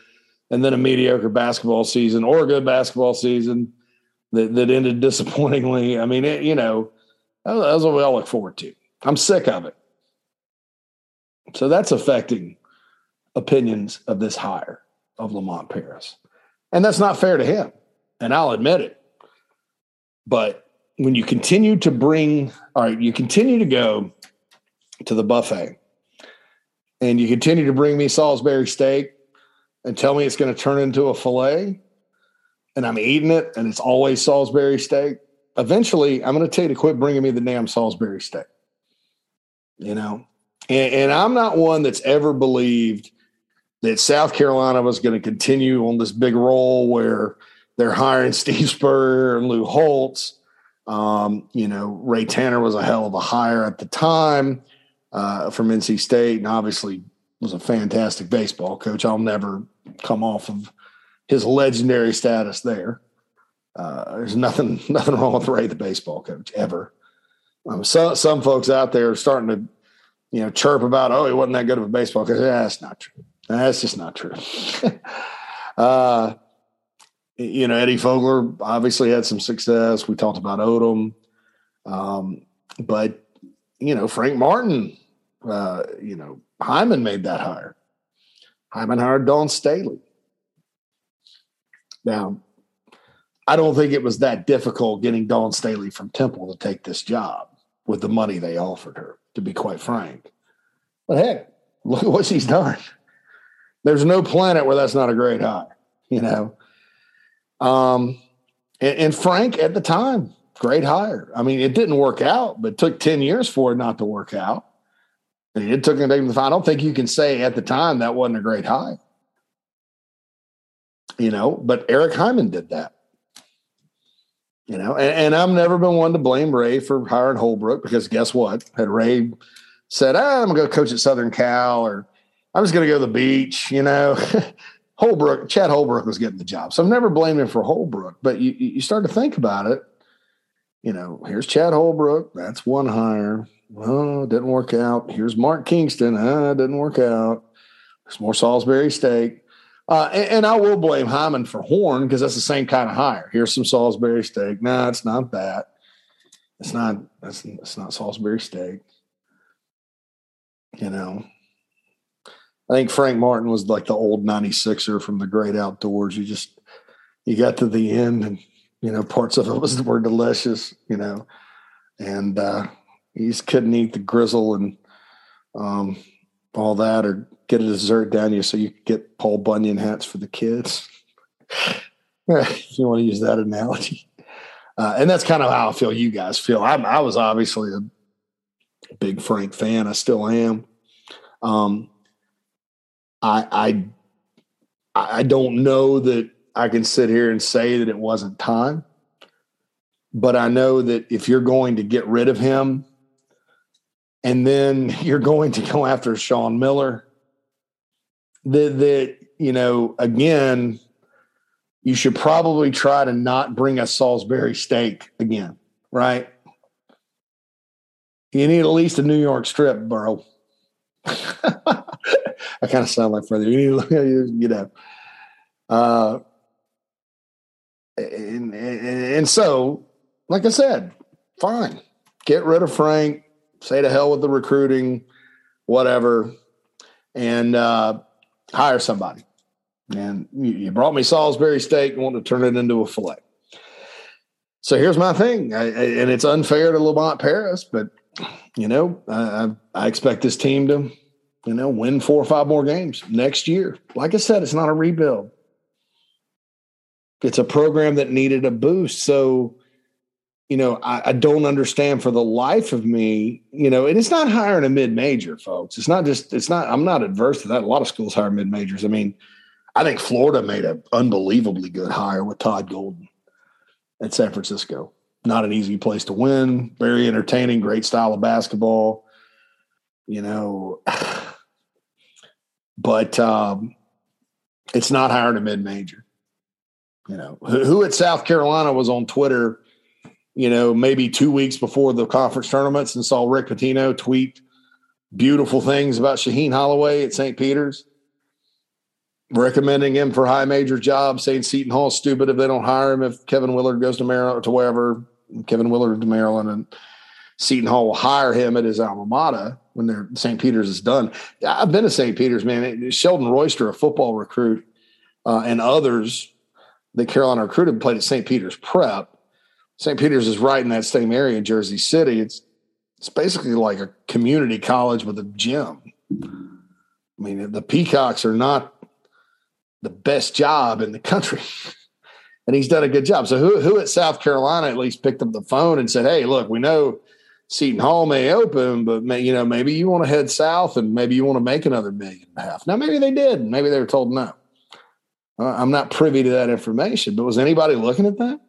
and then a mediocre basketball season or a good basketball season. that, that ended disappointingly. I mean, it, you know, that's what we all look forward to. I'm sick of it. So that's affecting opinions of this hire of Lamont Paris. And that's not fair to him. And I'll admit it. But when you continue to bring, all right, you continue to go to the buffet and you continue to bring me Salisbury steak and tell me it's going to turn into a filet and I'm eating it and it's always Salisbury steak, eventually I'm going to tell you to quit bringing me the damn Salisbury steak. You know, and, and I'm not one that's ever believed that South Carolina was going to continue on this big roll where they're hiring Steve Spurrier and Lou Holtz. Um, you know, Ray Tanner was a hell of a hire at the time uh, from NC State, and obviously was a fantastic baseball coach. I'll never come off of his legendary status there. Uh, there's nothing nothing wrong with Ray, the baseball coach, ever. Um, so, some folks out there are starting to, you know, chirp about, oh, he wasn't that good of a baseball coach. Yeah, that's not true. That's just not true. uh, you know, Eddie Fogler obviously had some success. We talked about Odom. Um, but, you know, Frank Martin, uh, you know, Hyman made that hire. Hyman hired Dawn Staley. Now, I don't think it was that difficult getting Dawn Staley from Temple to take this job with the money they offered her, to be quite frank. But heck, look at what she's done. There's no planet where that's not a great hire, you know. Um, and, and Frank at the time, great hire. I mean, it didn't work out, but took 10 years for it not to work out. It took him to the final. I don't think you can say at the time that wasn't a great hire. You know, but Eric Hyman did that. You know, and, and, I've never been one to blame Ray for hiring Holbrook because guess what? Had Ray said, ah, I'm gonna go coach at Southern Cal or I'm just going to go to the beach, you know. Holbrook, Chad Holbrook was getting the job. So I've never blamed him for Holbrook, but you, you start to think about it. You know, here's Chad Holbrook. That's one hire. Well, didn't work out. Here's Mark Kingston. Uh, didn't work out. There's more Salisbury steak. Uh, and, and, I will blame Hyman for Horn because that's the same kind of hire. Here's some Salisbury steak. No, nah, it's not that. It's not. That's it's not Salisbury steak. You know, I think Frank Martin was like the old 96er from the great outdoors. You just, you got to the end and, you know, parts of it was were delicious, you know, and uh, you just couldn't eat the grizzle and um, all that or get a dessert down you so you could get Paul Bunyan hats for the kids. if you want to use that analogy. Uh, and that's kind of how I feel you guys feel. I, I was obviously a big Frank fan. I still am. Um, I I I don't know that I can sit here and say that it wasn't time, but I know that if you're going to get rid of him and then you're going to go after Sean Miller, that that you know again, you should probably try to not bring a Salisbury steak again, right? You need at least a New York strip, bro. I kind of sound like Freddie. You need you know, uh, and, and, and so, like I said, fine, get rid of Frank. Say to hell with the recruiting, whatever, and uh, hire somebody. And you, brought me Salisbury steak and want to turn it into a fillet. So here's my thing, I, and it's unfair to Lamont Paris, but you know, I, I expect this team to you know, win four or five more games next year. Like I said, it's not a rebuild. It's a program that needed a boost. So, you know, I, I don't understand for the life of me, you know, and it's not hiring a mid major, folks. It's not just, it's not, I'm not adverse to that. A lot of schools hire mid majors. I mean, I think Florida made an unbelievably good hire with Todd Golden at San Francisco. Not an easy place to win, very entertaining, great style of basketball. You know, but um, it's not hiring a mid major. You know, who, who at South Carolina was on Twitter, you know, maybe two weeks before the conference tournaments and saw Rick Pitino tweet beautiful things about Shaheen Holloway at St. Peter's. recommending him for high major jobs, saying Seton Hall's stupid if they don't hire him. If Kevin Willard goes to Maryland or to wherever, Kevin Willard to Maryland, and Seton Hall will hire him at his alma mater when their St. Peter's is done. I've been to St. Peter's, man. Sheldon Royster, a football recruit, uh, and others that Carolina recruited played at St. Peter's Prep. St. Peter's is right in that same area in Jersey City. It's it's basically like a community college with a gym. I mean, the Peacocks are not the best job in the country. and he's done a good job. So who who at South Carolina at least picked up the phone and said, "Hey, look, we know Seton Hall may open, but may, you know maybe you want to head south and maybe you want to make another million and a half." Now maybe they did. Maybe they were told no. Uh, I'm not privy to that information, but was anybody looking at that?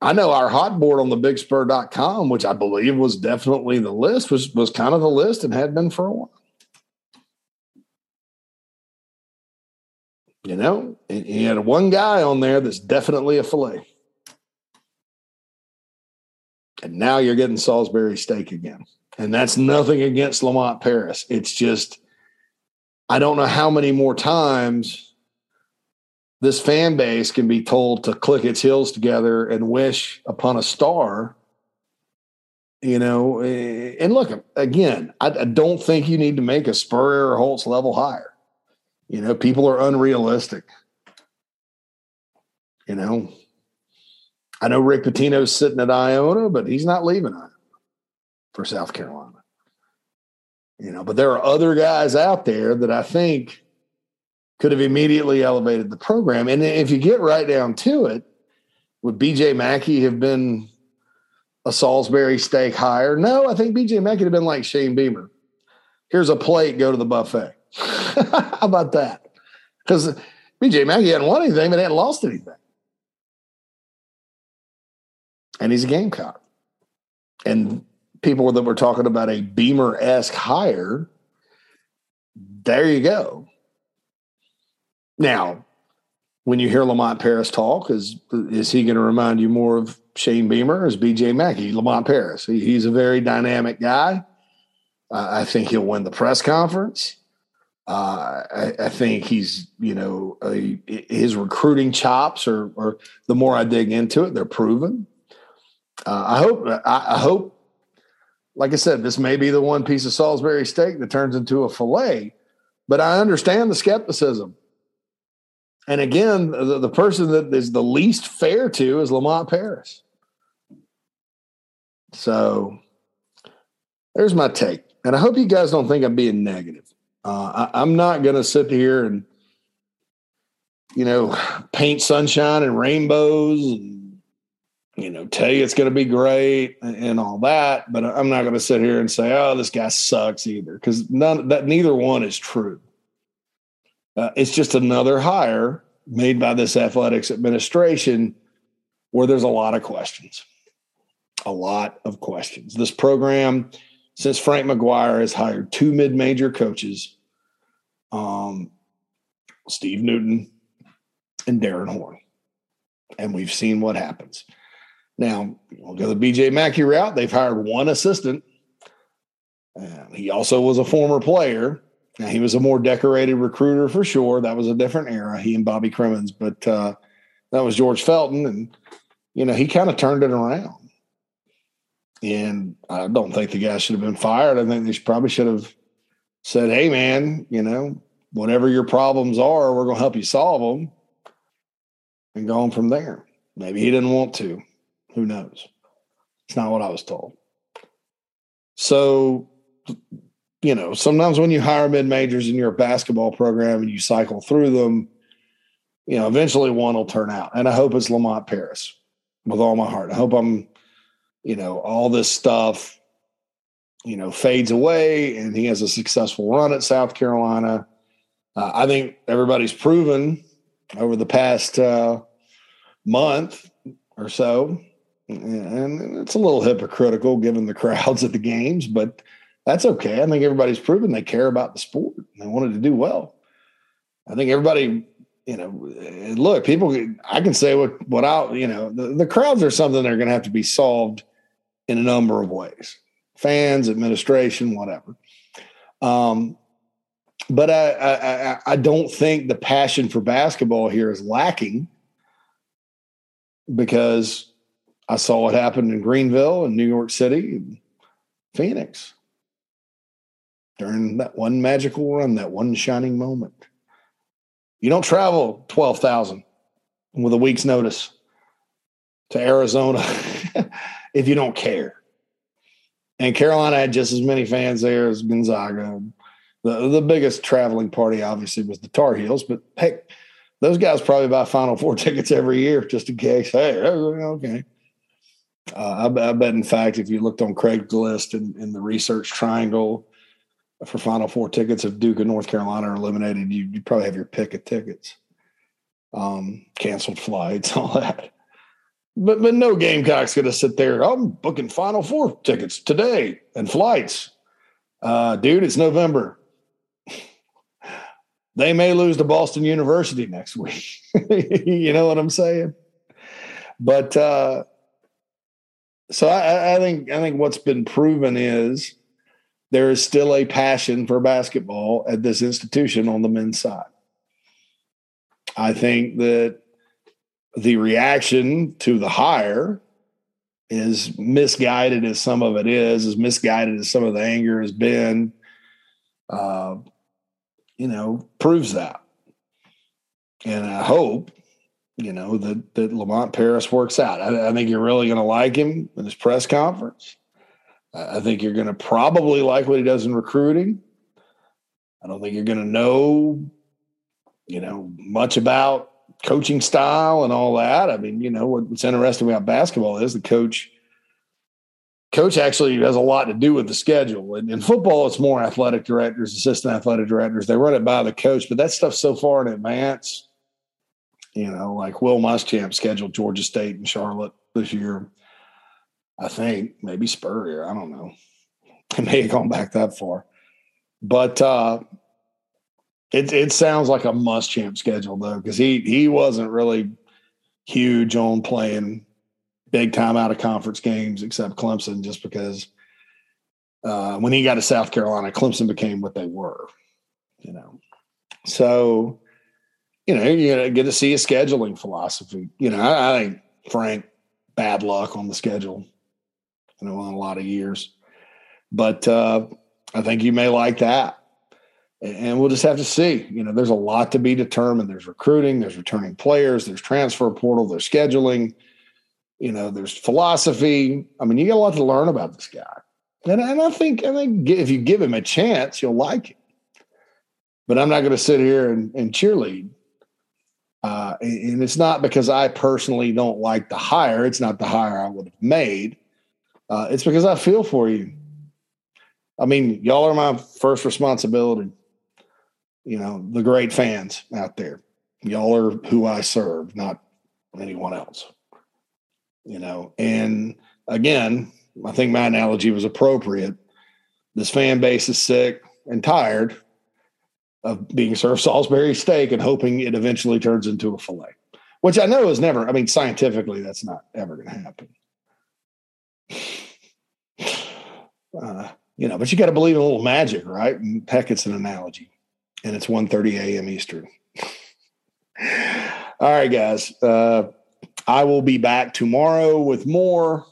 I know our hot board on the bigspur.com, which I believe was definitely the list, was was kind of the list and had been for a while. You know, and you had one guy on there that's definitely a fillet. And now you're getting Salisbury steak again. And that's nothing against Lamont Paris. It's just, I don't know how many more times this fan base can be told to click its heels together and wish upon a star. You know, eh, and look, again, I, don't think you need to make a Spurrier or Holtz level higher. You know, people are unrealistic. You know, I know Rick Pitino's sitting at Iona, but he's not leaving Iona for South Carolina. You know, but there are other guys out there that I think could have immediately elevated the program. And if you get right down to it, would BJ McKie have been a Salisbury steak higher? No, I think BJ McKie would have been like Shane Beamer. Here's a plate, go to the buffet. How about that? Because BJ McKie hadn't won anything, but hadn't lost anything. And he's a Gamecock. And people that were talking about a Beamer esque hire, there you go. Now, when you hear Lamont Paris talk, is is he going to remind you more of Shane Beamer or is BJ McKie? Lamont Paris. He, he's a very dynamic guy. Uh, I think he'll win the press conference. Uh, I, I, think he's, you know, a, his recruiting chops are, are, the more I dig into it, they're proven. Uh, I hope, I, I, hope, like I said, this may be the one piece of Salisbury steak that turns into a fillet, but I understand the skepticism. And again, the, the person that is the least fair to is Lamont Paris. So there's my take. And I hope you guys don't think I'm being negative. Uh, I, I'm not going to sit here and, you know, paint sunshine and rainbows and, you know, tell you it's going to be great and, and all that. But I'm not going to sit here and say, oh, this guy sucks either, because none that neither one is true. Uh, it's just another hire made by this athletics administration where there's a lot of questions. A lot of questions. This program since Frank McGuire has hired two mid-major coaches, um, Steve Newton and Darrin Horn, and we've seen what happens. Now we'll go the BJ McKie route. They've hired one assistant. He also was a former player. Now, he was a more decorated recruiter for sure. That was a different era. He and Bobby Cremins, but uh, that was George Felton, and you know he kind of turned it around. And I don't think the guy should have been fired. I think they probably should have said, "Hey, man, you know, whatever your problems are, we're going to help you solve them," and go on from there. Maybe he didn't want to. Who knows? It's not what I was told. So, you know, sometimes when you hire mid majors in your basketball program and you cycle through them, you know, eventually one will turn out. And I hope it's Lamont Paris with all my heart. I hope I'm you know, all this stuff, you know, fades away and he has a successful run at South Carolina. Uh, I think everybody's proven over the past uh, month or so, and it's a little hypocritical given the crowds at the games, but that's okay. I think everybody's proven they care about the sport. And they wanted to do well. I think everybody, you know, look, people, I can say what, what I, you know, the, the crowds are something that are going to have to be solved in a number of ways fans, administration, whatever. Um, but I, I I don't think the passion for basketball here is lacking because I saw what happened in Greenville and New York City and Phoenix during that one magical run, that one shining moment. You don't travel 12,000 with a week's notice to Arizona if you don't care. And Carolina had just as many fans there as Gonzaga. The, the biggest traveling party, obviously, was the Tar Heels, but heck, those guys probably buy Final Four tickets every year just in case. Hey, okay. Uh, I, I, bet, in fact, if you looked on Craigslist and in, in the research triangle for Final Four tickets, if Duke and North Carolina are eliminated, you you probably have your pick of tickets, um, canceled flights, all that. But but no Gamecock's going to sit there. I'm booking Final Four tickets today and flights, uh, dude. It's November. they may lose to Boston University next week. you know what I'm saying? But uh, so I, I think I think what's been proven is there is still a passion for basketball at this institution on the men's side. I think that the reaction to the hire is misguided as some of it is, as misguided as some of the anger has been. Uh, you know, proves that. And I hope, you know, that that Lamont Paris works out. I, I think you're really going to like him in his press conference. I think you're going to probably like what he does in recruiting. I don't think you're going to know, you know, much about coaching style and all that. I mean, you know, what's interesting about basketball is the coach coach actually has a lot to do with the schedule. In, in, football, it's more athletic directors, assistant athletic directors. They run it by the coach, but that stuff's so far in advance. You know, like Will Muschamp scheduled Georgia State and Charlotte this year. I think maybe Spurrier. I don't know. It may have gone back that far, but uh, it it sounds like a Muschamp schedule though, because he he wasn't really huge on playing big time out of conference games except Clemson, just because uh, when he got to South Carolina, Clemson became what they were, you know. So, you know, you get to see a scheduling philosophy. You know, I, I think Frank bad luck on the schedule, you know, on a lot of years, but uh, I think you may like that. And we'll just have to see. You know, there's a lot to be determined. There's recruiting, there's returning players, there's transfer portal, there's scheduling you know, there's philosophy. I mean, you got a lot to learn about this guy. And, and I think I think if you give him a chance, you'll like it. But I'm not going to sit here and, and cheerlead. Uh, and it's not because I personally don't like the hire. It's not the hire I would have made. Uh, it's because I feel for you. I mean, y'all are my first responsibility. You know, the great fans out there. Y'all are who I serve, not anyone else you know. And again, I think my analogy was appropriate. This fan base is sick and tired of being served Salisbury steak and hoping it eventually turns into a fillet, which I know is never, I mean, scientifically, that's not ever going to happen. Uh, you know, but you got to believe in a little magic, right? Heck, it's an analogy. And it's 1.30 a.m. Eastern. All right, guys. Uh, I will be back tomorrow with more.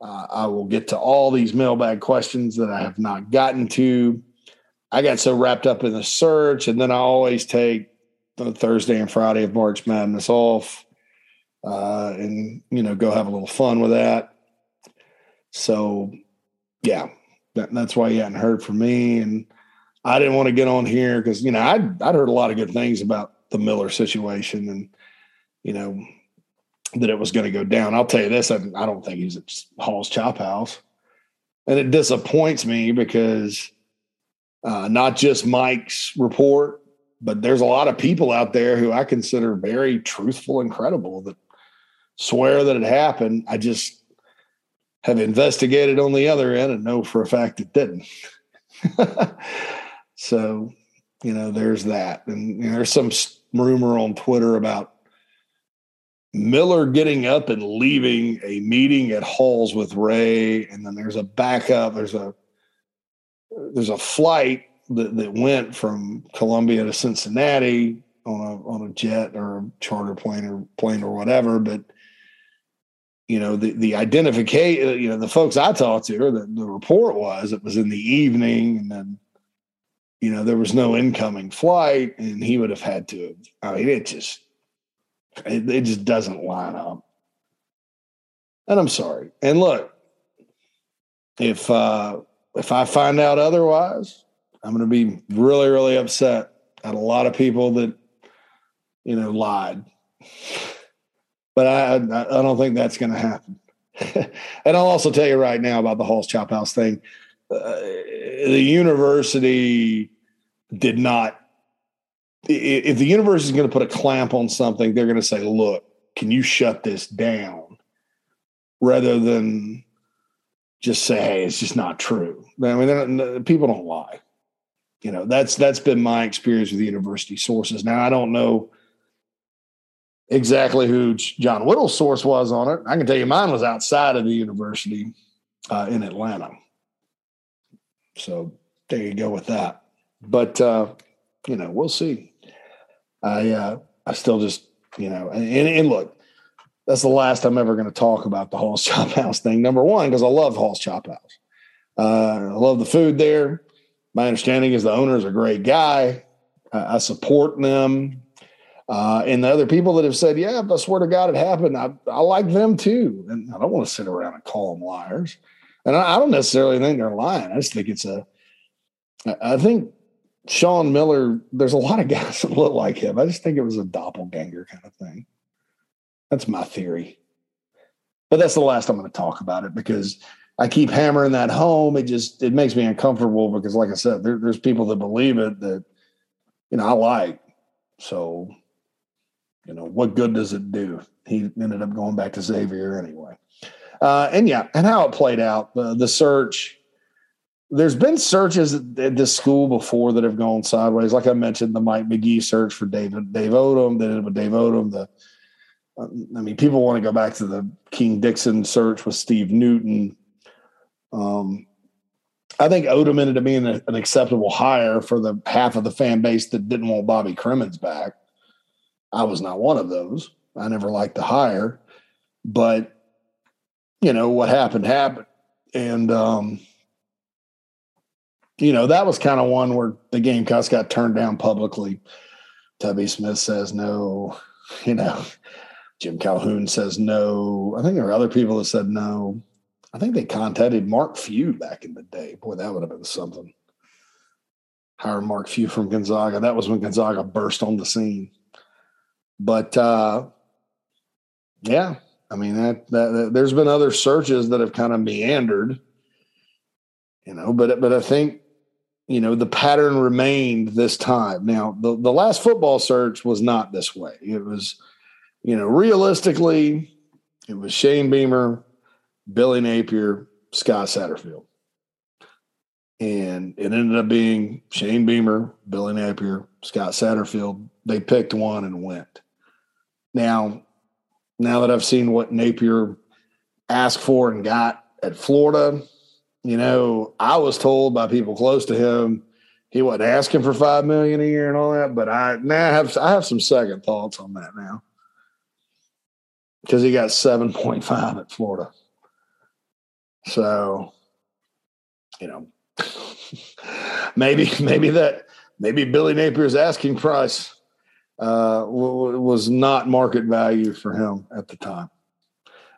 Uh, I will get to all these mailbag questions that I have not gotten to. I got so wrapped up in the search, and then I always take the Thursday and Friday of March Madness off, uh, and you know, go have a little fun with that. So, yeah, that, that's why you hadn't heard from me, and I didn't want to get on here because you know I'd I'd heard a lot of good things about the Miller situation, and you know that it was going to go down. I'll tell you this: I, I don't think he's at Hall's Chop House, and it disappoints me because uh, not just Mike's report, but there's a lot of people out there who I consider very truthful and credible that swear that it happened. I just have investigated on the other end and know for a fact it didn't. so, you know, there's that, and you know, there's some rumor on Twitter about Miller getting up and leaving a meeting at Halls with Ray, and then there's a backup. There's a there's a flight that, that went from Columbia to Cincinnati on a on a jet or a charter plane or plane or whatever, but you know the the identification you know the folks i talked to or the, the report was it was in the evening and then you know there was no incoming flight and he would have had to i mean it just it, it just doesn't line up. And i'm sorry. And look if uh if i find out otherwise i'm going to be really really upset at a lot of people that you know lied but I, I don't think that's going to happen. and I'll also tell you right now about the Hall's Chop House thing. Uh, the university did not. If the university is going to put a clamp on something, they're going to say, "Look, can you shut this down?" Rather than just say, "Hey, it's just not true." I mean, people don't lie. You know, that's that's been my experience with university sources. Now, I don't know exactly who John Whittle's source was on it. I can tell you mine was outside of the university uh, in Atlanta. So there you go with that. But uh, you know, we'll see. I uh, I still just you know, and, and look, that's the last I'm ever going to talk about the Hall's Chop House thing. Number one, because I love Hall's Chop House. Uh, I love the food there. My understanding is the owner is a great guy. I support them. Uh, and the other people that have said, yeah, I swear to God it happened, I, I like them too. And I don't want to sit around and call them liars. And I, I don't necessarily think they're lying. I just think it's a, I think Sean Miller, there's a lot of guys that look like him. I just think it was a doppelganger kind of thing. That's my theory. But that's the last I'm going to talk about it because I keep hammering that home. It just it makes me uncomfortable because, like I said, there, there's people that believe it that you know I like. So you know, what good does it do? He ended up going back to Xavier anyway. Uh, and yeah, and how it played out, uh, the search. There's been searches at this school before that have gone sideways. Like I mentioned, the Mike McGee search for David Dave Odom, then with Dave Odom. The uh, I mean, people want to go back to the King Dixon search with Steve Newton. Um, I think Odom ended up being a, an acceptable hire for the half of the fan base that didn't want Bobby Cremins back. I was not one of those. I never liked to hire, but you know what happened happened, and um, you know that was kind of one where the Gamecocks got turned down publicly. Tubby Smith says no. You know, Jim Calhoun says no. I think there were other people that said no. I think they contacted Mark Few back in the day. Boy, that would have been something. Hire Mark Few from Gonzaga. That was when Gonzaga burst on the scene. But uh, yeah, I mean that, that, that there's been other searches that have kind of meandered, you know. But but I think you know the pattern remained this time. Now the the last football search was not this way. It was, you know, realistically, it was Shane Beamer, Billy Napier, Scott Satterfield. And it ended up being Shane Beamer, Billy Napier, Scott Satterfield. They picked one and went. Now, now that I've seen what Napier asked for and got at Florida, you know, I was told by people close to him he wasn't asking for five million a year and all that. But I now I have I have some second thoughts on that now because he got seven point five at Florida. So, you know, maybe maybe that maybe Billy Napier's asking price uh, was not market value for him at the time.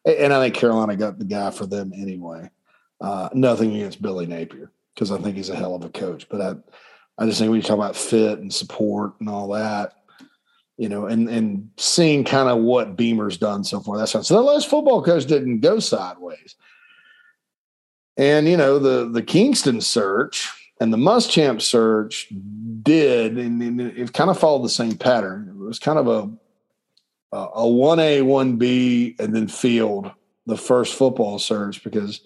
And I think Carolina got the guy for them anyway. Uh, nothing against Billy Napier because I think he's a hell of a coach. But I, I just think when you talk about fit and support and all that, you know, and and seeing kind of what Beamer's done so far. That's right. So the last football coach didn't go sideways. And you know the the Kingston search and the Muschamp search did, and, it kind of followed the same pattern. It was kind of a a one A, one B, and then field the first football search because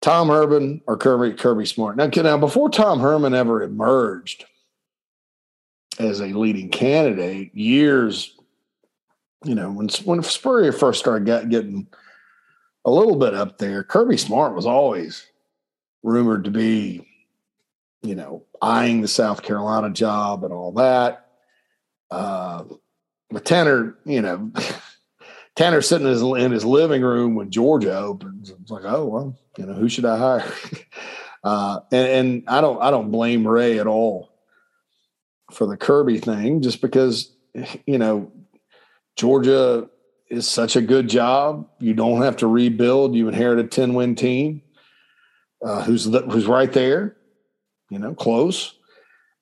Tom Herman or Kirby Kirby Smart. Now, now before Tom Herman ever emerged as a leading candidate, years, you know, when when Spurrier first started get, getting a little bit up there, Kirby Smart was always rumored to be you know, eyeing the South Carolina job and all that. Uh, but Tanner, you know, Tanner sitting in his, in his, living room when Georgia opens. It's like, oh well, you know, who should I hire? uh, and, and I don't, I don't blame Ray at all for the Kirby thing, just because you know Georgia is such a good job. You don't have to rebuild. You inherit a ten win team uh, who's who's right there, you know, close.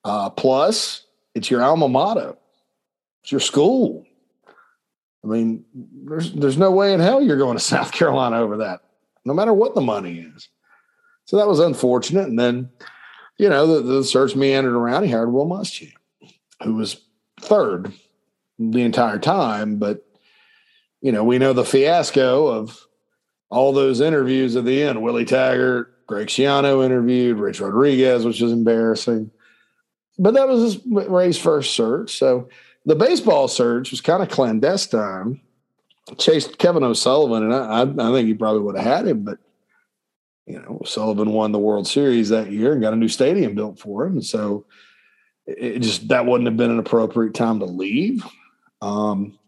Uh, plus, it's your alma mater. It's your school. I mean, there's there's no way in hell you're going to South Carolina over that, no matter what the money is. So that was unfortunate. And then, you know, the, the search meandered around. He hired Will Muschamp, who was third the entire time. But you know, we know the fiasco of all those interviews at the end. Willie Taggart, Greg Schiano interviewed, Rich Rodriguez, which was embarrassing. But that was Ray's first search. So the baseball search was kind of clandestine. Chased Kevin O'Sullivan, and I, I, think he probably would have had him, but you know, Sullivan won the World Series that year and got a new stadium built for him. And so it just that wouldn't have been an appropriate time to leave. Um,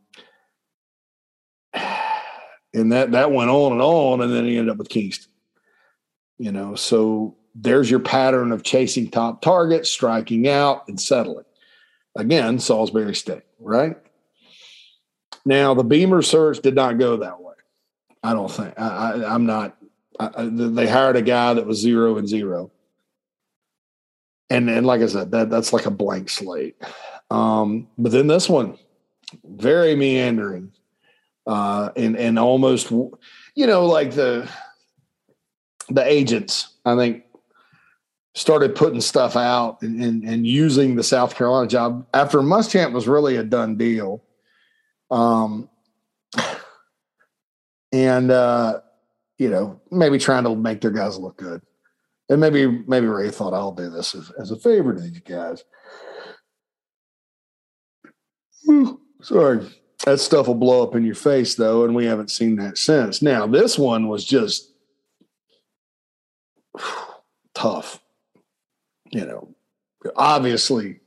and that that went on and on, and then he ended up with Kingston. You know, so there's your pattern of chasing top targets, striking out, and settling. Again, Salisbury State, right? Now, the Beamer search did not go that way. I don't think. I, am not. I, they hired a guy that was zero and zero, and and like I said, that that's like a blank slate. Um, but then this one, very meandering, uh, and and almost, you know, like the the agents. I think started putting stuff out and, and, and, using the South Carolina job after Muschamp was really a done deal. Um, and, uh, you know, maybe trying to make their guys look good. And maybe, maybe Ray thought I'll do this as, as a favor to these guys. Sorry. That stuff will blow up in your face though. And we haven't seen that since. Now, this one was just tough you know, obviously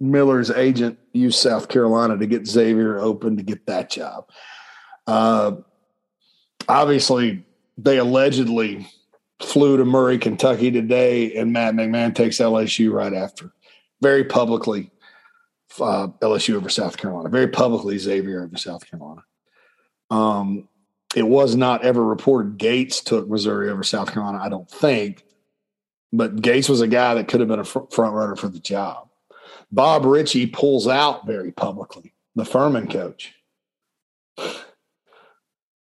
Miller's agent used South Carolina to get Xavier open to get that job. Uh, obviously, they allegedly flew to Murray, Kentucky today, and Matt McMahon takes LSU right after. Very publicly, uh, LSU over South Carolina. Very publicly, Xavier over South Carolina. Um, it was not ever reported Gates took Missouri over South Carolina. I don't think. But Gates was a guy that could have been a front runner for the job. Bob Richey pulls out very publicly, the Furman coach,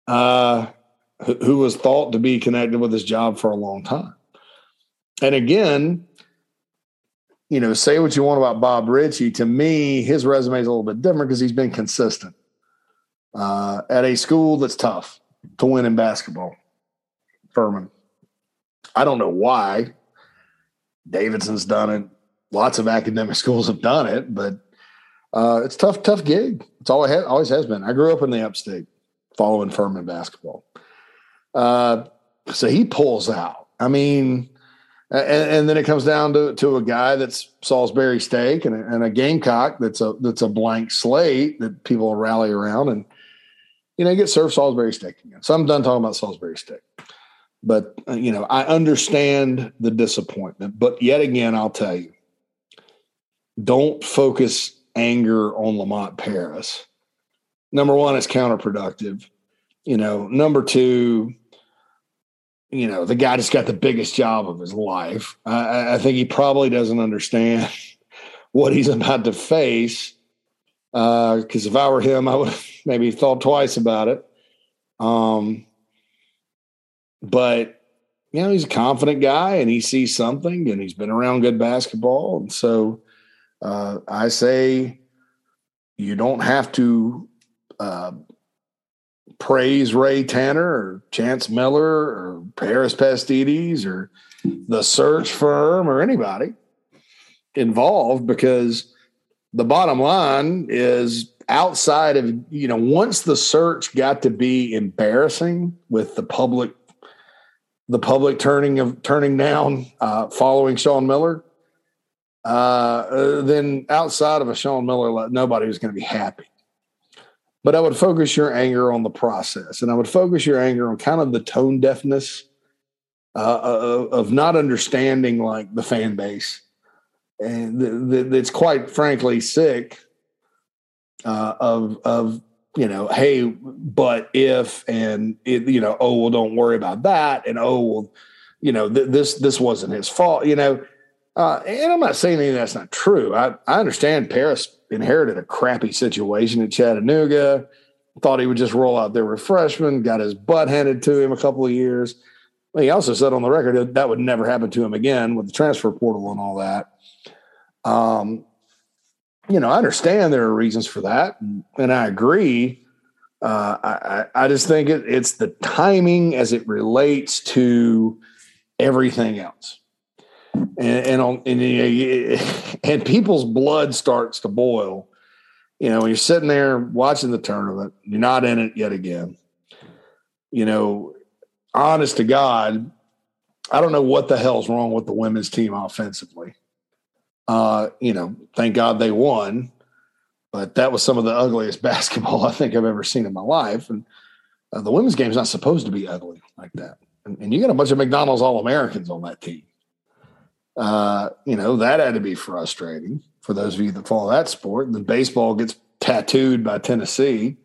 uh, who was thought to be connected with his job for a long time. And again, you know, say what you want about Bob Richey. To me, his resume is a little bit different because he's been consistent uh, at a school that's tough to win in basketball. Furman. I don't know why. Davidson's done it. Lots of academic schools have done it, but uh, it's tough, tough gig. It's all it always has been. I grew up in the upstate following Furman basketball. Uh, so he pulls out. I mean, and, and, then it comes down to, to a guy that's Salisbury State and a, and a Gamecock that's a that's a blank slate that people rally around and you know get served Salisbury steak again. So I'm done talking about Salisbury steak. But, uh, you know, I understand the disappointment. But yet again, I'll tell you don't focus anger on Lamont Paris. Number one, it's counterproductive. You know, number two, you know, the guy just got the biggest job of his life. I, I think he probably doesn't understand what he's about to face. Because uh, if I were him, I would maybe thought twice about it. Um, but you know he's a confident guy and he sees something and he's been around good basketball and so uh, i say you don't have to uh, praise ray tanner or chance miller or harris pastides or the search firm or anybody involved because the bottom line is outside of you know once the search got to be embarrassing with the public the public turning of turning down uh, following Sean Miller, uh, then outside of a Sean Miller, nobody was going to be happy. But I would focus your anger on the process, and I would focus your anger on kind of the tone deafness uh, of, of, not understanding like the fan base, and it's quite frankly sick. Uh, of of you know, hey, but if and it, you know, oh well, don't worry about that, and oh well, you know, th- this this wasn't his fault, you know. Uh, and I'm not saying anything that's not true. I, I understand Paris inherited a crappy situation at Chattanooga. Thought he would just roll out there with freshmen. Got his butt handed to him a couple of years. He also said on the record that would never happen to him again with the transfer portal and all that. Um, you know, I understand there are reasons for that, and I agree. Uh, I, I just think it, it's the timing as it relates to everything else, and and, on, and, and people's blood starts to boil. You know, you're sitting there watching the tournament, you're not in it yet again. You know, honest to God, I don't know what the hell's wrong with the women's team offensively. Uh, you know, thank God they won, but that was some of the ugliest basketball I think I've ever seen in my life. And uh, the women's game is not supposed to be ugly like that. And, and you got a bunch of McDonald's All Americans on that team. Uh, you know, that had to be frustrating for those of you that follow that sport. The baseball gets tattooed by Tennessee.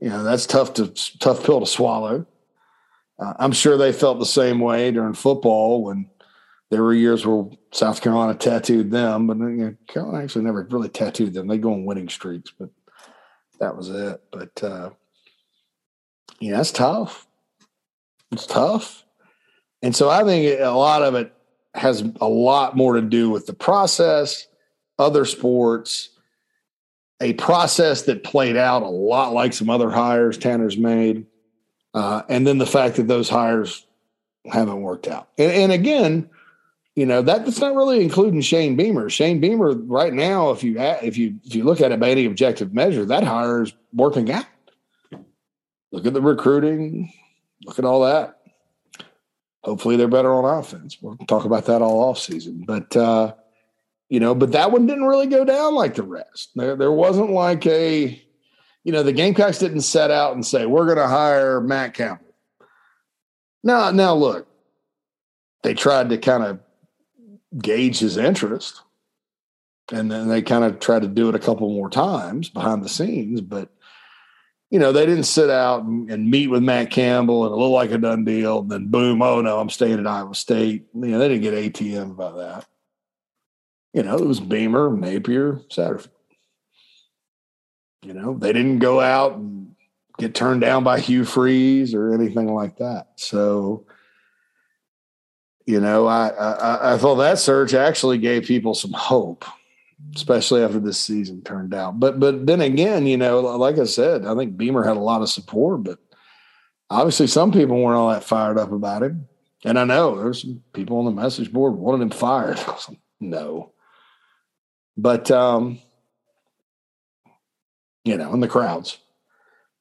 You know, that's tough to tough pill to swallow. Uh, I'm sure they felt the same way during football when there were years where South Carolina tattooed them, but you know, Carolina actually never really tattooed them. They go on winning streaks, but that was it. But uh, yeah, it's tough. It's tough, and so I think a lot of it has a lot more to do with the process, other sports, a process that played out a lot like some other hires Tanner's made, uh, and then the fact that those hires haven't worked out. and, and again you know that that's not really including Shane Beamer. Shane Beamer right now, if you if you if you look at it by any objective measure, that hire is working out. Look at the recruiting, look at all that. Hopefully, they're better on offense. We'll talk about that all off season, but uh, you know, but that one didn't really go down like the rest. There, there wasn't like a, you know, the Gamecocks didn't set out and say we're going to hire Matt Campbell. Now, now look, they tried to kind of gauge his interest. And then they kind of tried to do it a couple more times behind the scenes, but you know, they didn't sit out and, and, meet with Matt Campbell and it looked like a done deal. And then boom, oh no, I'm staying at Iowa State. You know, they didn't get ATM by that. You know, it was Beamer, Napier, Satterfield. You know, they didn't go out and get turned down by Hugh Freeze or anything like that. So you know, I, I, I thought that search actually gave people some hope, especially after this season turned out. But but then again, you know, like I said, I think Beamer had a lot of support, but obviously some people weren't all that fired up about him. And I know there's some people on the message board wanted him fired. no. But um, you know, in the crowds.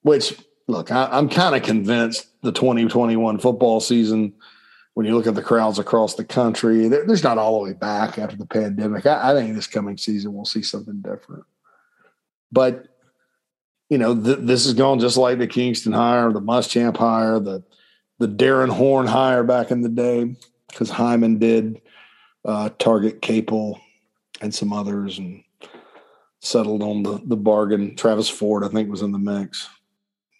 Which look, I, I'm kind of convinced the 2021 football season – when you look at the crowds across the country, there's not all the way back after the pandemic. I, I think this coming season we'll see something different. But you know, th- this is going just like the Kingston hire, the Muschamp hire, the the Darrin Horn hire back in the day, because Hyman did uh, target Capel and some others and settled on the the bargain. Travis Ford, I think, was in the mix.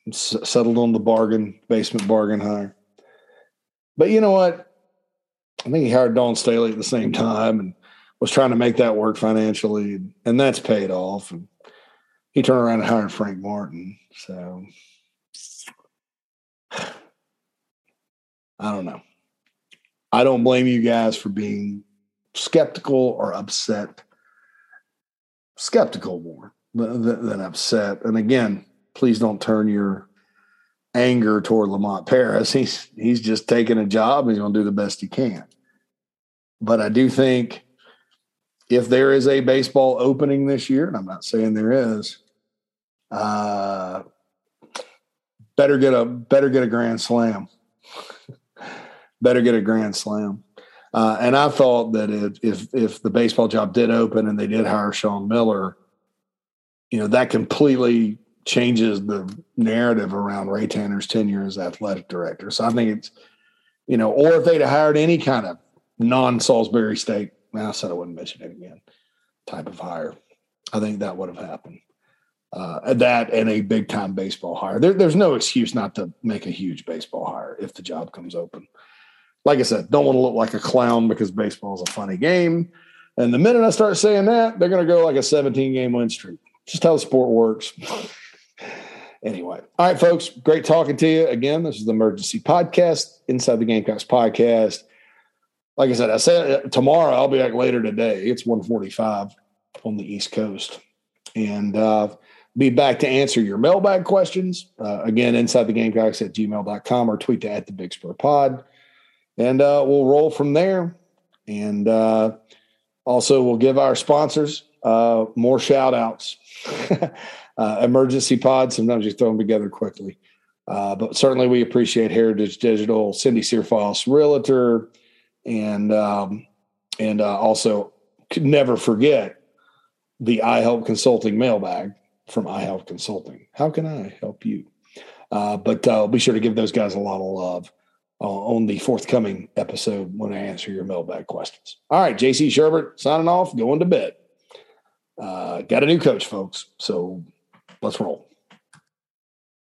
S- settled on the bargain, basement bargain hire. But you know what? I think he hired Dawn Staley at the same time and was trying to make that work financially, and that's paid off. And he turned around and hired Frank Martin. So I don't know. I don't blame you guys for being skeptical or upset. Skeptical more than, than upset. And again, please don't turn your anger toward Lamont Paris. He's he's just taking a job he's going to do the best he can. But I do think if there is a baseball opening this year, and I'm not saying there is, uh, better get a better get a grand slam. better get a grand slam. Uh, and I thought that if, if if the baseball job did open and they did hire Sean Miller, you know that completely changes the narrative around Ray Tanner's tenure as athletic director. So I think it's you know, or if they'd have hired any kind of non Salisbury State, man, I said I wouldn't mention it again, type of hire, I think that would have happened. Uh, that and a big time baseball hire. There, there's no excuse not to make a huge baseball hire if the job comes open. Like I said, don't want to look like a clown because baseball is a funny game. And the minute I start saying that, they're going to go like a 17 game win streak. Just how the sport works. anyway, all right, folks, great talking to you again. This is the Emergency Podcast, Inside the Gamecocks podcast. Like I said, I said tomorrow I'll be back later today. It's 145 on the East Coast. And uh, be back to answer your mailbag questions. Uh, again, inside the gamecocks at gmail.com or tweet to at the Big Spur Pod. And uh, we'll roll from there. And uh, also, we'll give our sponsors uh, more shout outs. Uh, emergency Pod, sometimes you throw them together quickly. Uh, but certainly, we appreciate Heritage Digital, Cindy Searfoss, Realtor, and um, and also could never forget the I Help Consulting mailbag from iHealth Consulting. How can I help you? Uh, but uh, be sure to give those guys a lot of love uh, on the forthcoming episode when I answer your mailbag questions. All right, JC Sherbert signing off, going to bed. Uh, got a new coach, folks. So let's roll.